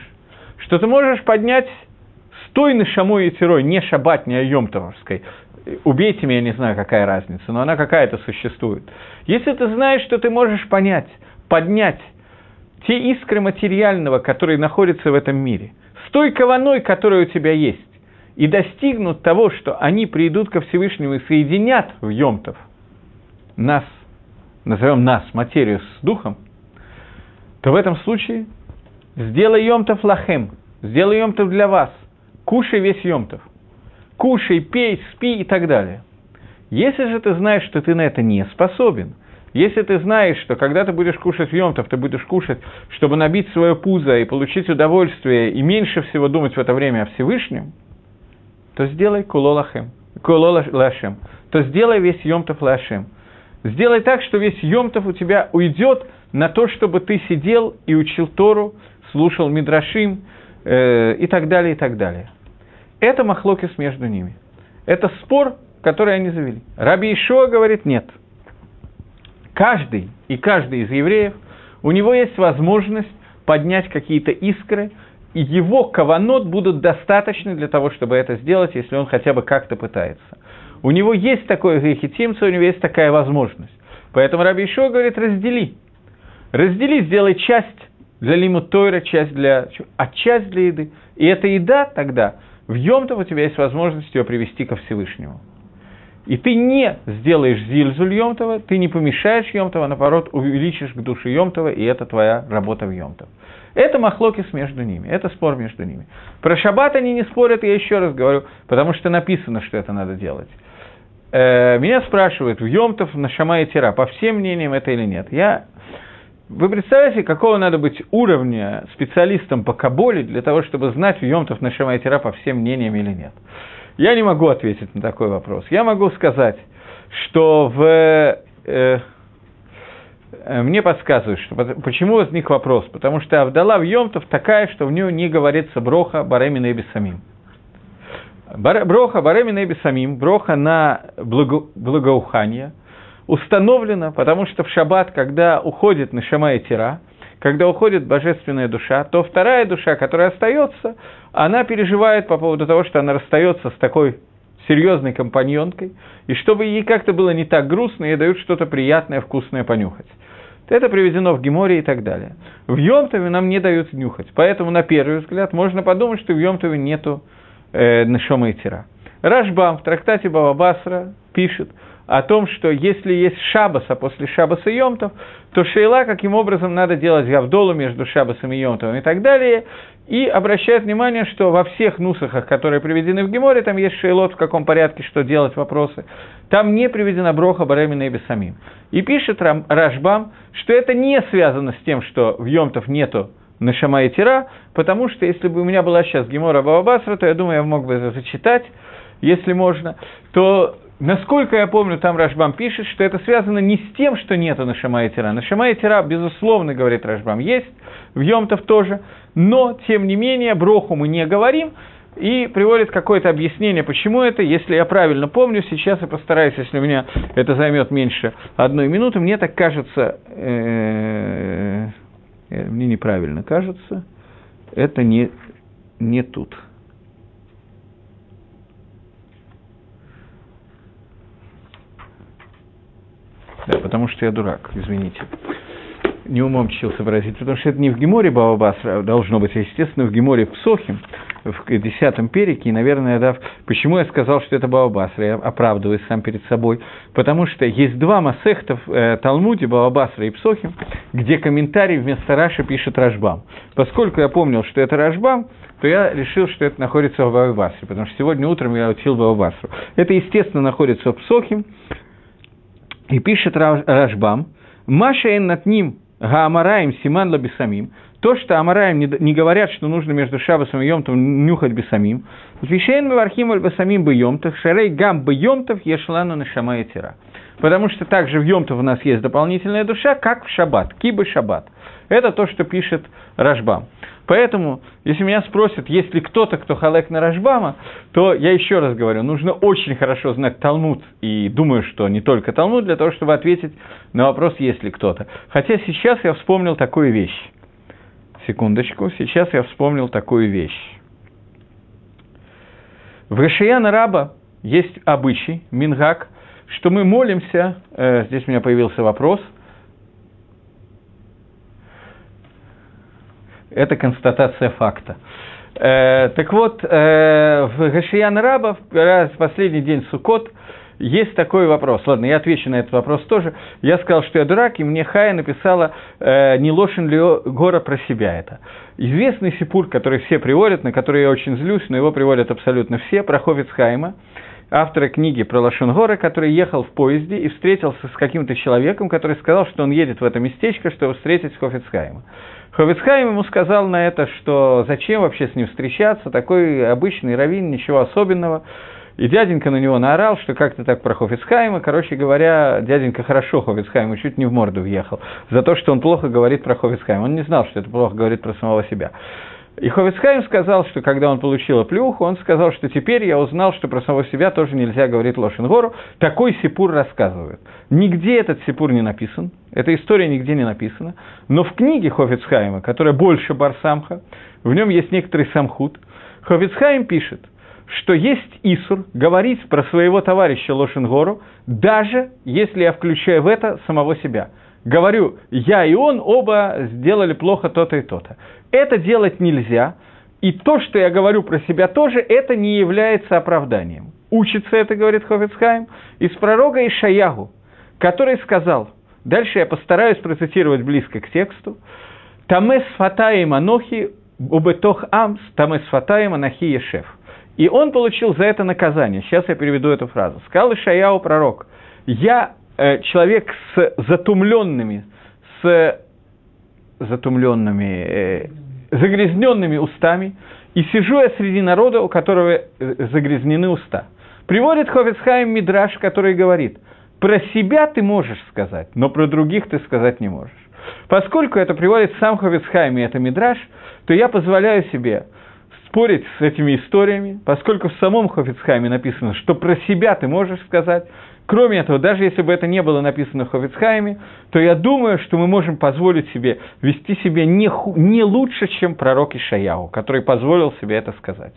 что ты можешь поднять стойный шамой и тирой, не шабат, не айомтовской. Убейте меня, не знаю, какая разница, но она какая-то существует. Если ты знаешь, что ты можешь понять, поднять те искры материального, которые находятся в этом мире, с той кованой, которая у тебя есть, и достигнут того, что они придут ко Всевышнему и соединят в Йомтов нас назовем нас, материю с духом, то в этом случае сделай Йомтов лахем, сделай Йомтов для вас, кушай весь Йомтов, кушай, пей, спи и так далее. Если же ты знаешь, что ты на это не способен, если ты знаешь, что когда ты будешь кушать Йомтов, ты будешь кушать, чтобы набить свое пузо и получить удовольствие, и меньше всего думать в это время о Всевышнем, то сделай кулолахем, кулолашем, то сделай весь Йомтов лашем. Сделай так, что весь Йомтов у тебя уйдет на то, чтобы ты сидел и учил Тору, слушал Мидрашим э, и так далее, и так далее. Это махлокис между ними. Это спор, который они завели. Раби Ишуа говорит нет. Каждый и каждый из евреев, у него есть возможность поднять какие-то искры, и его каванот будут достаточны для того, чтобы это сделать, если он хотя бы как-то пытается. У него есть такое грехитимство, у него есть такая возможность. Поэтому Раби Ишуа говорит, раздели. Раздели, сделай часть для лиму Тойра, часть для... а часть для еды. И эта еда тогда, в Йомтов у тебя есть возможность ее привести ко Всевышнему. И ты не сделаешь зильзуль Йомтова, ты не помешаешь Йомтова, наоборот, увеличишь к душе Йомтова, и это твоя работа в Йомтов. Это махлокис между ними, это спор между ними. Про шаббат они не спорят, я еще раз говорю, потому что написано, что это надо делать. Э, меня спрашивают, в Йомтов на Шама и Тира, по всем мнениям это или нет. Я вы представляете, какого надо быть уровня специалистом по Каболе для того, чтобы знать в Йомтов на Шама и Тира по всем мнениям или нет? Я не могу ответить на такой вопрос. Я могу сказать, что в, э, э, мне подсказывают, что, почему возник вопрос. Потому что Авдала в Йомтов такая, что в нее не говорится броха Баремина и Бесамим. Броха Баремина и Бесамим, броха на благо, благоухание, установлена, потому что в шаббат, когда уходит на Шама и Тира, когда уходит божественная душа, то вторая душа, которая остается, она переживает по поводу того, что она расстается с такой серьезной компаньонкой, и чтобы ей как-то было не так грустно, ей дают что-то приятное, вкусное понюхать. Это приведено в Геморе и так далее. В Йомтове нам не дают нюхать, поэтому на первый взгляд можно подумать, что в Йомтове нету э, Нешома и Тира. Рашбам в трактате Бабабасра пишет – о том, что если есть шабаса после шабаса йомтов, то шейла, каким образом надо делать гавдолу между шабасом и йомтом и так далее, и обращает внимание, что во всех нусахах, которые приведены в Геморе, там есть шейлот, в каком порядке, что делать, вопросы, там не приведена броха Баремина и Бесамим. И пишет Рашбам, что это не связано с тем, что в Йомтов нету Нашама и Тира, потому что если бы у меня была сейчас Гемора Бабабасра, то я думаю, я мог бы это зачитать, если можно, то Насколько я помню, там Рашбам пишет, что это связано не с тем, что нету на Шама и Тира. На Шама и Тира, безусловно, говорит Рашбам, есть, в Йомтов тоже, но, тем не менее, Броху мы не говорим, и приводит какое-то объяснение, почему это. Если я правильно помню, сейчас я постараюсь, если у меня это займет меньше одной минуты, мне так кажется, э, э, мне неправильно кажется, это не, не тут. Да, потому что я дурак, извините. Не умом чился выразить, потому что это не в Геморе Баобасра должно быть, а, естественно, в Геморе Псохим, в десятом перике, и, наверное, да, почему я сказал, что это Баобасра, я оправдываюсь сам перед собой, потому что есть два масехта в э, Талмуде, Баобасра и Псохим, где комментарий вместо Раши пишет Рашбам. Поскольку я помнил, что это Рашбам, то я решил, что это находится в Баобасре, потому что сегодня утром я учил Баобасру. Это, естественно, находится в Псохим, и пишет Рашбам, Машаэн над ним Гаамараем Симан Лабисамим, то, что Амараем не, не говорят, что нужно между Шабасом и Йомтом нюхать Бесамим, Вишейн Бавархим Бесамим бы Йомтов, Шарей Гам бы Йомтов, Ешлану Нашама Тира. Потому что также в Йомтов у нас есть дополнительная душа, как в Шаббат, Киба Шаббат. Это то, что пишет Рашбам. Поэтому, если меня спросят, есть ли кто-то, кто халек на Рашбама, то я еще раз говорю, нужно очень хорошо знать Талмуд, и думаю, что не только Талмуд, для того, чтобы ответить на вопрос, есть ли кто-то. Хотя сейчас я вспомнил такую вещь. Секундочку, сейчас я вспомнил такую вещь. В Рашияна Раба есть обычай, мингак, что мы молимся, э, здесь у меня появился вопрос – Это констатация факта. Э, так вот, э, в Гашиян Раба, в последний день Сукот, есть такой вопрос. Ладно, я отвечу на этот вопрос тоже. Я сказал, что я дурак, и мне Хая написала, э, не лошен ли Гора про себя это. Известный сипур, который все приводят, на который я очень злюсь, но его приводят абсолютно все, про Ховец Хайма, автора книги про Лошенгора, который ехал в поезде и встретился с каким-то человеком, который сказал, что он едет в это местечко, чтобы встретить Хофицхайма. Ховицхайм ему сказал на это, что зачем вообще с ним встречаться, такой обычный раввин, ничего особенного. И дяденька на него наорал, что как-то так про Хофицхайма. Короче говоря, дяденька хорошо Хофицхайму чуть не в морду въехал за то, что он плохо говорит про Хофицхайма. Он не знал, что это плохо говорит про самого себя. И Ховицхайм сказал, что когда он получил оплюху, он сказал, что теперь я узнал, что про самого себя тоже нельзя говорить Лошенгору. Такой Сипур рассказывает. Нигде этот Сипур не написан, эта история нигде не написана, но в книге Хофицхайма, которая больше Барсамха, в нем есть некоторый самхут, Хофицхайм пишет, что есть Исур говорить про своего товарища Лошенгору, даже если я включаю в это самого себя – говорю, я и он оба сделали плохо то-то и то-то. Это делать нельзя, и то, что я говорю про себя тоже, это не является оправданием. Учится это, говорит Хофицхайм, из пророка Ишаягу, который сказал, дальше я постараюсь процитировать близко к тексту, «Тамес фатаем анохи убетох амс, тамес фатаем анахи ешев». И он получил за это наказание. Сейчас я переведу эту фразу. Сказал Ишаяу пророк, «Я Э, человек с затумленными, с затумленными, э, загрязненными устами, и сижу я среди народа, у которого э, загрязнены уста. Приводит Хофицхайм Мидраш, который говорит, про себя ты можешь сказать, но про других ты сказать не можешь. Поскольку это приводит сам Хофицхайм и это Мидраш, то я позволяю себе спорить с этими историями, поскольку в самом Хофицхайме написано, что про себя ты можешь сказать, Кроме этого, даже если бы это не было написано в Хофицхайме, то я думаю, что мы можем позволить себе вести себя не, ху, не лучше, чем пророк Ишаяу, который позволил себе это сказать.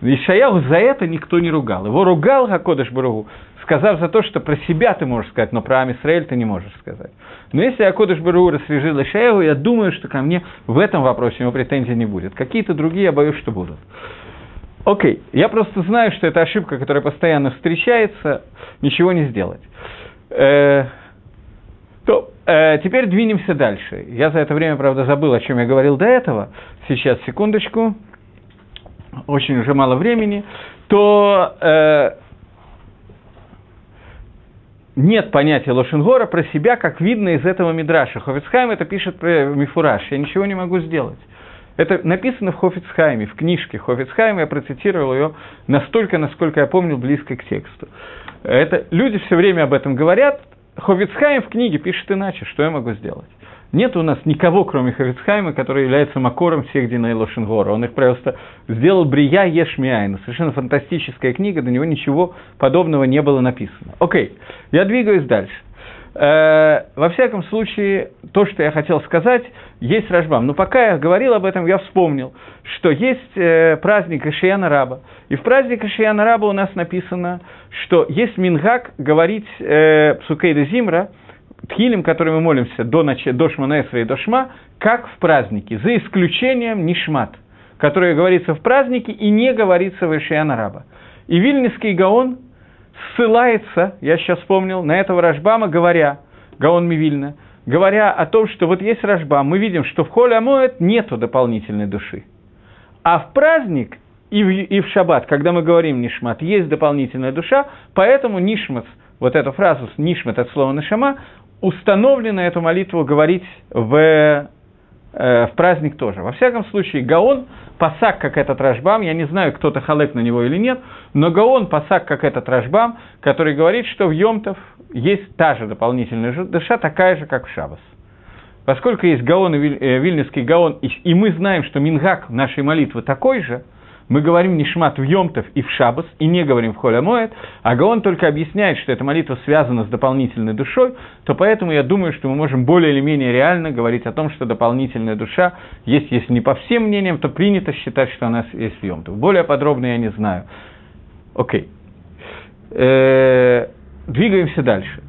Ишаяу за это никто не ругал. Его ругал Хакодыш Баругу, сказав за то, что про себя ты можешь сказать, но про Амисраэль ты не можешь сказать. Но если Акодыш Баругу рассвежил Ишаяу, я думаю, что ко мне в этом вопросе его претензий не будет. Какие-то другие, я боюсь, что будут. Окей, я просто знаю, что это ошибка, которая постоянно встречается, ничего не сделать. Э, то, э, теперь двинемся дальше. Я за это время, правда, забыл, о чем я говорил до этого. Сейчас, секундочку. Очень уже мало времени. То э, нет понятия Лошенгора про себя, как видно из этого Мидраша. Ховицхайм это пишет про Мифураж. Я ничего не могу сделать. Это написано в Хофицхайме, в книжке Хофицхайма, я процитировал ее настолько, насколько я помню, близко к тексту. Это, люди все время об этом говорят, Хофицхайм в книге пишет иначе, что я могу сделать? Нет у нас никого, кроме Хавицхайма, который является макором всех Диней Лошенгора. Он их просто сделал Брия Ешмиайна. Совершенно фантастическая книга, до него ничего подобного не было написано. Окей, я двигаюсь дальше. Э, во всяком случае, то, что я хотел сказать, есть Рожбам. Но пока я говорил об этом, я вспомнил, что есть э, праздник Ишияна Раба. И в праздник Ишияна Раба у нас написано, что есть Мингак говорить э, Псукейда Зимра, Тхилем, который мы молимся до, нач... до Шманаэсра и до Шма, как в празднике, за исключением Нишмат, который говорится в празднике и не говорится в Ишияна Раба. И Вильнинский Гаон ссылается, я сейчас вспомнил, на этого Рашбама, говоря, Гаон Мивильна, говоря о том, что вот есть Рашбам, мы видим, что в Холе Амоэт нету дополнительной души. А в праздник и в, и в шаббат, когда мы говорим нишмат, есть дополнительная душа, поэтому нишмат, вот эту фразу нишмат от слова нашама, установлено эту молитву говорить в Э, в праздник тоже. Во всяком случае, Гаон пасак, как этот Рашбам, я не знаю, кто-то халек на него или нет, но Гаон пасак, как этот Рашбам, который говорит, что в Йомтов есть та же дополнительная душа, такая же, как в Шабас. Поскольку есть Гаон и э, Вильнюсский Гаон, и мы знаем, что Мингак нашей молитвы такой же – мы говорим Нишмат в Йомтов и в Шабас, и не говорим в Холя Моэт, а Гаон только объясняет, что эта молитва связана с дополнительной душой, то поэтому я думаю, что мы можем более или менее реально говорить о том, что дополнительная душа есть, если не по всем мнениям, то принято считать, что она есть в Йомтов. Более подробно я не знаю. Окей. Э, двигаемся дальше.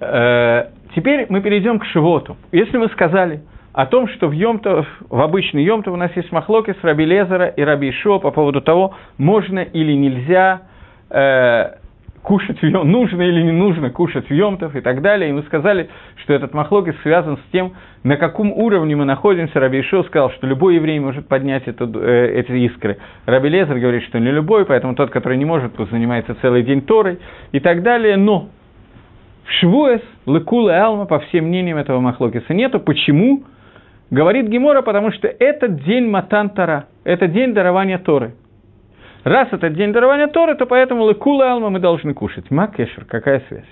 Э, теперь мы перейдем к Шивоту. Если мы сказали, о том, что в Йомтов, в обычный Йомтов у нас есть махлоки с Раби Лезера и Раби Ишо по поводу того, можно или нельзя э, кушать в Йом, нужно или не нужно кушать в Йомтов и так далее. И мы сказали, что этот махлокис связан с тем, на каком уровне мы находимся. Раби Ишо сказал, что любой еврей может поднять эту, э, эти искры. Раби Лезер говорит, что не любой, поэтому тот, который не может, пусть занимается целый день Торой и так далее. Но в Швуэс, Лекул и Алма, по всем мнениям этого махлокиса нету. Почему? Говорит Гемора, потому что этот день Матан Тара, это день дарования Торы. Раз это день дарования Торы, то поэтому Лекула Алма мы должны кушать. Макешер, какая связь?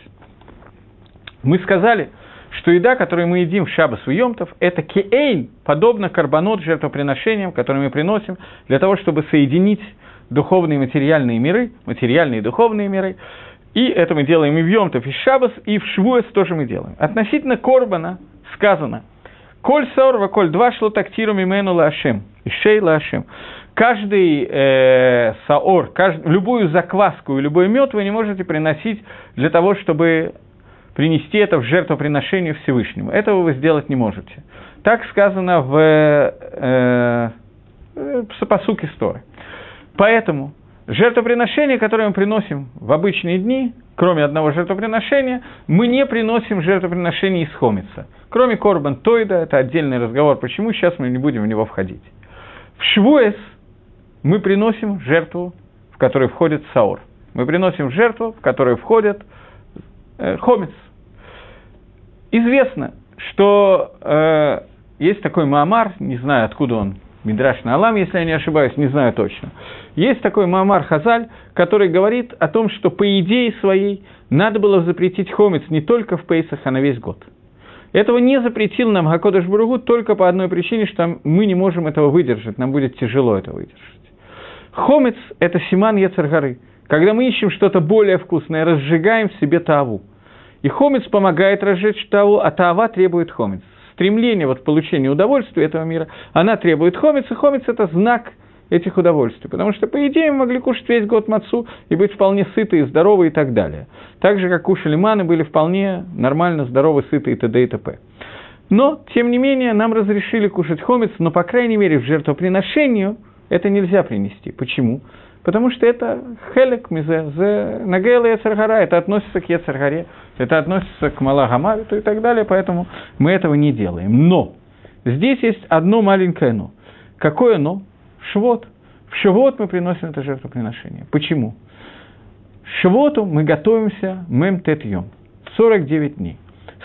Мы сказали, что еда, которую мы едим в Шабас у Йомтов, это кеэйн, подобно карбонот жертвоприношениям, которые мы приносим для того, чтобы соединить духовные и материальные миры, материальные и духовные миры. И это мы делаем и в Йомтов, и в Шабас, и в Швуэс тоже мы делаем. Относительно Корбана сказано, «Коль сорва, коль два шло тактиру мимену лашем, и шей лашем» каждый э, саор, кажд... любую закваску и любой мед вы не можете приносить для того, чтобы принести это в жертвоприношение Всевышнему. Этого вы сделать не можете. Так сказано в э, э, посуке Сторы. Поэтому жертвоприношение, которое мы приносим в обычные дни, кроме одного жертвоприношения, мы не приносим жертвоприношение из хомица. Кроме корбан тойда, это отдельный разговор, почему сейчас мы не будем в него входить. В Швуэс – мы приносим жертву, в которую входит саур. Мы приносим жертву, в которую входит э, хомец. Известно, что э, есть такой Маамар, не знаю, откуда он, Мидраш Алам, если я не ошибаюсь, не знаю точно. Есть такой Маамар Хазаль, который говорит о том, что по идее своей надо было запретить хомец не только в Пейсах, а на весь год. Этого не запретил нам Гакодыш Буругу только по одной причине, что мы не можем этого выдержать, нам будет тяжело это выдержать. Хомец – это симан Ецаргары. Когда мы ищем что-то более вкусное, разжигаем в себе таву. И хомец помогает разжечь таву, а тава требует хомец. Стремление вот получения удовольствия этого мира, она требует хомец, и хомец – это знак этих удовольствий. Потому что, по идее, мы могли кушать весь год мацу и быть вполне сыты и здоровы и так далее. Так же, как кушали маны, были вполне нормально, здоровы, сыты и т.д. и т.п. Но, тем не менее, нам разрешили кушать хомец, но, по крайней мере, в жертвоприношению – это нельзя принести. Почему? Потому что это хелек мизе, зе нагейла яцергара, это относится к яцергаре, это относится к малагамавиту и так далее, поэтому мы этого не делаем. Но здесь есть одно маленькое но. Какое но? Швот. В Швот мы приносим это жертвоприношение. Почему? Швоту мы готовимся мем тет йом. 49 дней.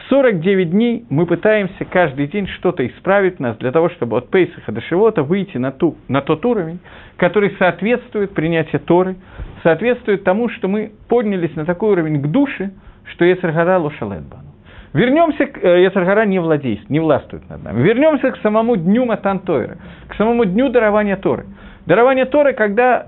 49 дней мы пытаемся каждый день что-то исправить нас для того, чтобы от Пейсаха до Шивота выйти на, ту, на тот уровень, который соответствует принятию Торы, соответствует тому, что мы поднялись на такой уровень к душе, что Ецаргара Лошалетбану. Вернемся к э, Ецаргара не владеет, не властвует над нами. Вернемся к самому дню Матан Тойра, к самому дню дарования Торы. Дарование Торы, когда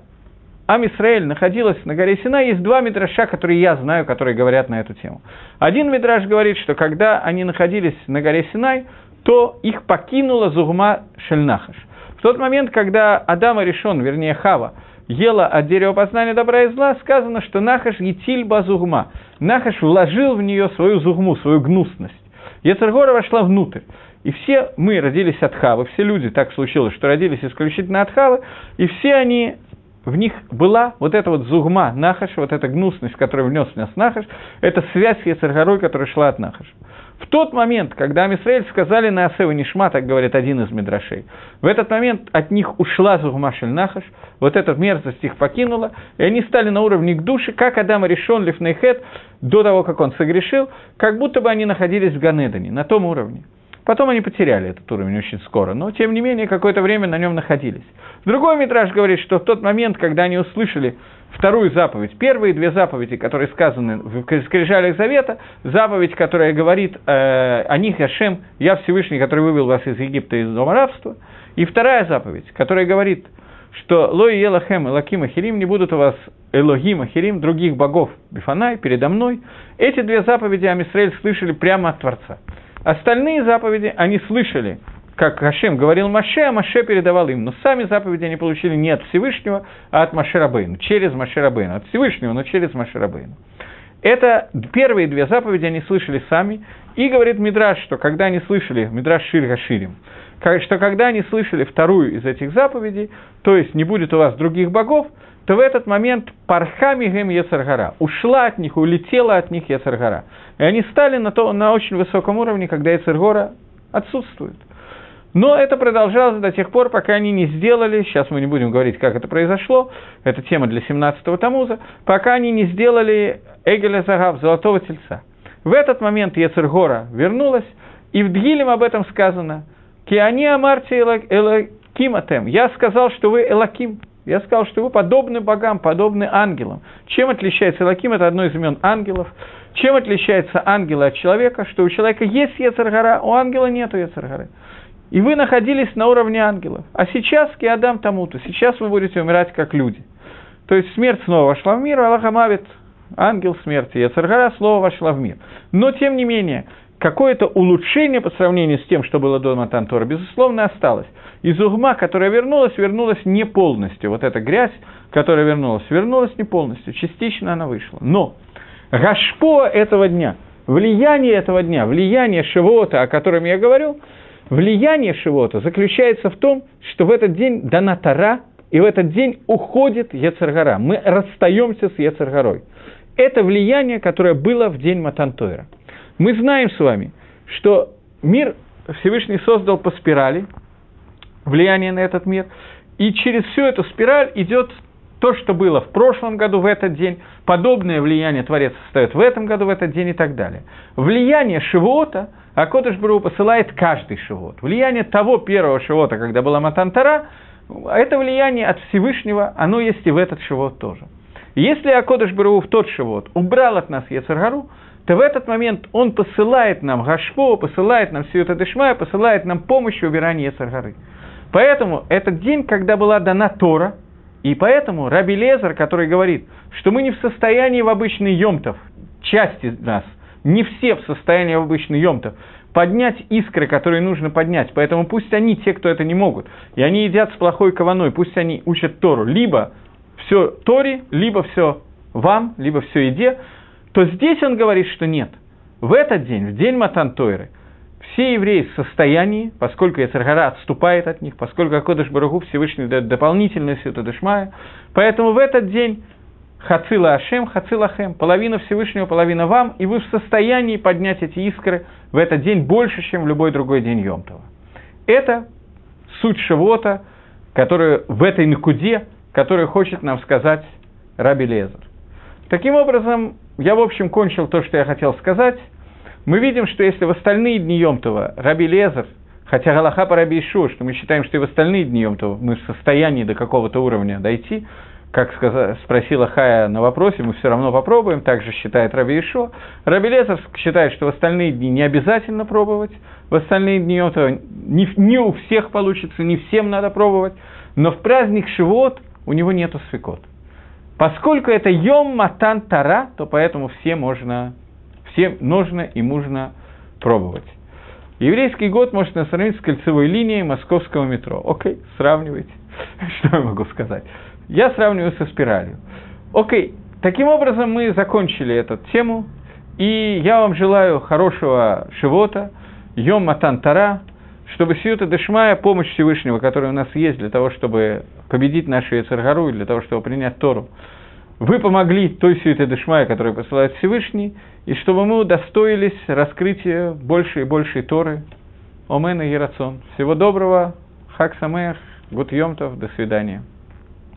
Ам Исраэль находилась на горе Сина, есть два мидраша, которые я знаю, которые говорят на эту тему. Один мидраш говорит, что когда они находились на горе Синай, то их покинула Зугма Шельнахаш. В тот момент, когда Адама решен, вернее Хава, ела от дерева познания добра и зла, сказано, что Нахаш етиль базугма. Нахаш вложил в нее свою зугму, свою гнусность. Ецергора вошла внутрь. И все мы родились от Хавы, все люди, так случилось, что родились исключительно от Хавы, и все они в них была вот эта вот зугма Нахаш, вот эта гнусность, которую внес в нас Нахаш, это связь с Ецаргорой, которая шла от Нахаша. В тот момент, когда Амисраэль сказали на Асева Нишма, так говорит один из Мидрашей, в этот момент от них ушла Зугма Нахаш, вот эта мерзость их покинула, и они стали на уровне к душе, как Адам решен Лифнейхет, до того, как он согрешил, как будто бы они находились в Ганедане, на том уровне. Потом они потеряли этот уровень очень скоро, но тем не менее какое-то время на нем находились. Другой метраж говорит, что в тот момент, когда они услышали вторую заповедь, первые две заповеди, которые сказаны в скрижалях Завета, заповедь, которая говорит э, о них, Ашем, я Всевышний, который вывел вас из Египта из дома рабства, и вторая заповедь, которая говорит, что Лой Елахем Элаким Ахирим не будут у вас Элогим Ахирим, других богов Бифанай, передо мной. Эти две заповеди Амисраэль слышали прямо от Творца. Остальные заповеди они слышали, как Хашем говорил Маше, а Маше передавал им. Но сами заповеди они получили не от Всевышнего, а от Маше Рабейну, через Маше Рабейну. От Всевышнего, но через Маше Рабейну. Это первые две заповеди они слышали сами. И говорит Мидраш, что когда они слышали, Мидраш Шир Гаширим, что когда они слышали вторую из этих заповедей, то есть не будет у вас других богов, то в этот момент пархами гем Ецаргара ушла от них, улетела от них Ецаргара. И они стали на, то, на очень высоком уровне, когда Ецаргора отсутствует. Но это продолжалось до тех пор, пока они не сделали, сейчас мы не будем говорить, как это произошло, это тема для 17-го Тамуза, пока они не сделали Эгеля Загав, золотого тельца. В этот момент Ецергора вернулась, и в Дгилем об этом сказано, «Киани амарти элакиматем». Я сказал, что вы элаким. Я сказал, что вы подобны богам, подобны ангелам. Чем отличается Элаким? Это одно из имен ангелов. Чем отличается ангелы от человека? Что у человека есть Ецаргара, у ангела нет Ецаргары. И вы находились на уровне ангелов. А сейчас Киадам Тамуту, сейчас вы будете умирать как люди. То есть смерть снова вошла в мир, Аллах Амавит, ангел смерти, Яцаргара снова вошла в мир. Но, тем не менее, какое-то улучшение по сравнению с тем, что было до Матантора, безусловно, осталось. Из угма, которая вернулась, вернулась не полностью. Вот эта грязь, которая вернулась, вернулась не полностью, частично она вышла. Но Гашпо этого дня, влияние этого дня, влияние Шивота, о котором я говорю, влияние Шивота заключается в том, что в этот день дана Тара, и в этот день уходит Ецаргара. Мы расстаемся с Ецаргарой. Это влияние, которое было в день Матантойра. Мы знаем с вами, что мир Всевышний создал по спирали, влияние на этот мир, и через всю эту спираль идет то, что было в прошлом году в этот день, подобное влияние Творец создает в этом году в этот день и так далее. Влияние Шивота, а Кодыш Бру посылает каждый Шивот. Влияние того первого Шивота, когда была Матантара, это влияние от Всевышнего, оно есть и в этот Шивот тоже. Если Акодыш Бару в тот Шивот убрал от нас Ецаргару, то в этот момент он посылает нам Гашпо, посылает нам Сиюта Дешмая, посылает нам помощь в убирании Ецаргары. Поэтому этот день, когда была дана Тора, и поэтому Раби Лезер, который говорит, что мы не в состоянии в обычный Йомтов, часть из нас, не все в состоянии в обычный Йомтов, поднять искры, которые нужно поднять. Поэтому пусть они, те, кто это не могут, и они едят с плохой кованой, пусть они учат Тору, либо все Торе, либо все вам, либо все еде, то здесь он говорит, что нет. В этот день, в день Матан Тойры, все евреи в состоянии, поскольку Яцергара отступает от них, поскольку Акодыш Барагу Всевышний дает дополнительную силу Дешмая, поэтому в этот день Хацила Ашем, Хацила Хем, половина Всевышнего, половина вам, и вы в состоянии поднять эти искры в этот день больше, чем в любой другой день Йомтова. Это суть Шивота, которая в этой Накуде, которую хочет нам сказать Раби Лезер. Таким образом, я, в общем, кончил то, что я хотел сказать. Мы видим, что если в остальные дни Йомтова Раби Лезер, хотя Галаха по Раби Ишу, что мы считаем, что и в остальные дни Йомтова мы в состоянии до какого-то уровня дойти, как сказала, спросила Хая на вопросе, мы все равно попробуем, также считает Раби Ишо. Раби Лезер считает, что в остальные дни не обязательно пробовать, в остальные дни Йомтова не, не у всех получится, не всем надо пробовать, но в праздник Шивот у него нету свекот. Поскольку это Йом Матан Тара, то поэтому все можно, всем нужно и можно пробовать. Еврейский год можно сравнить с кольцевой линией московского метро. Окей, сравнивайте. Что я могу сказать? Я сравниваю со спиралью. Окей, таким образом мы закончили эту тему. И я вам желаю хорошего шивота, Йом Матан Тара, чтобы Сиюта Дешмая, помощь Всевышнего, которая у нас есть для того, чтобы победить нашу Яцергару, для того, чтобы принять Тору, вы помогли той Сиюте Дешмая, которую посылает Всевышний, и чтобы мы удостоились раскрытия большей и большей Торы. Омен и Ерацон. Всего доброго. Хак Самех. Гуд Йомтов. До свидания.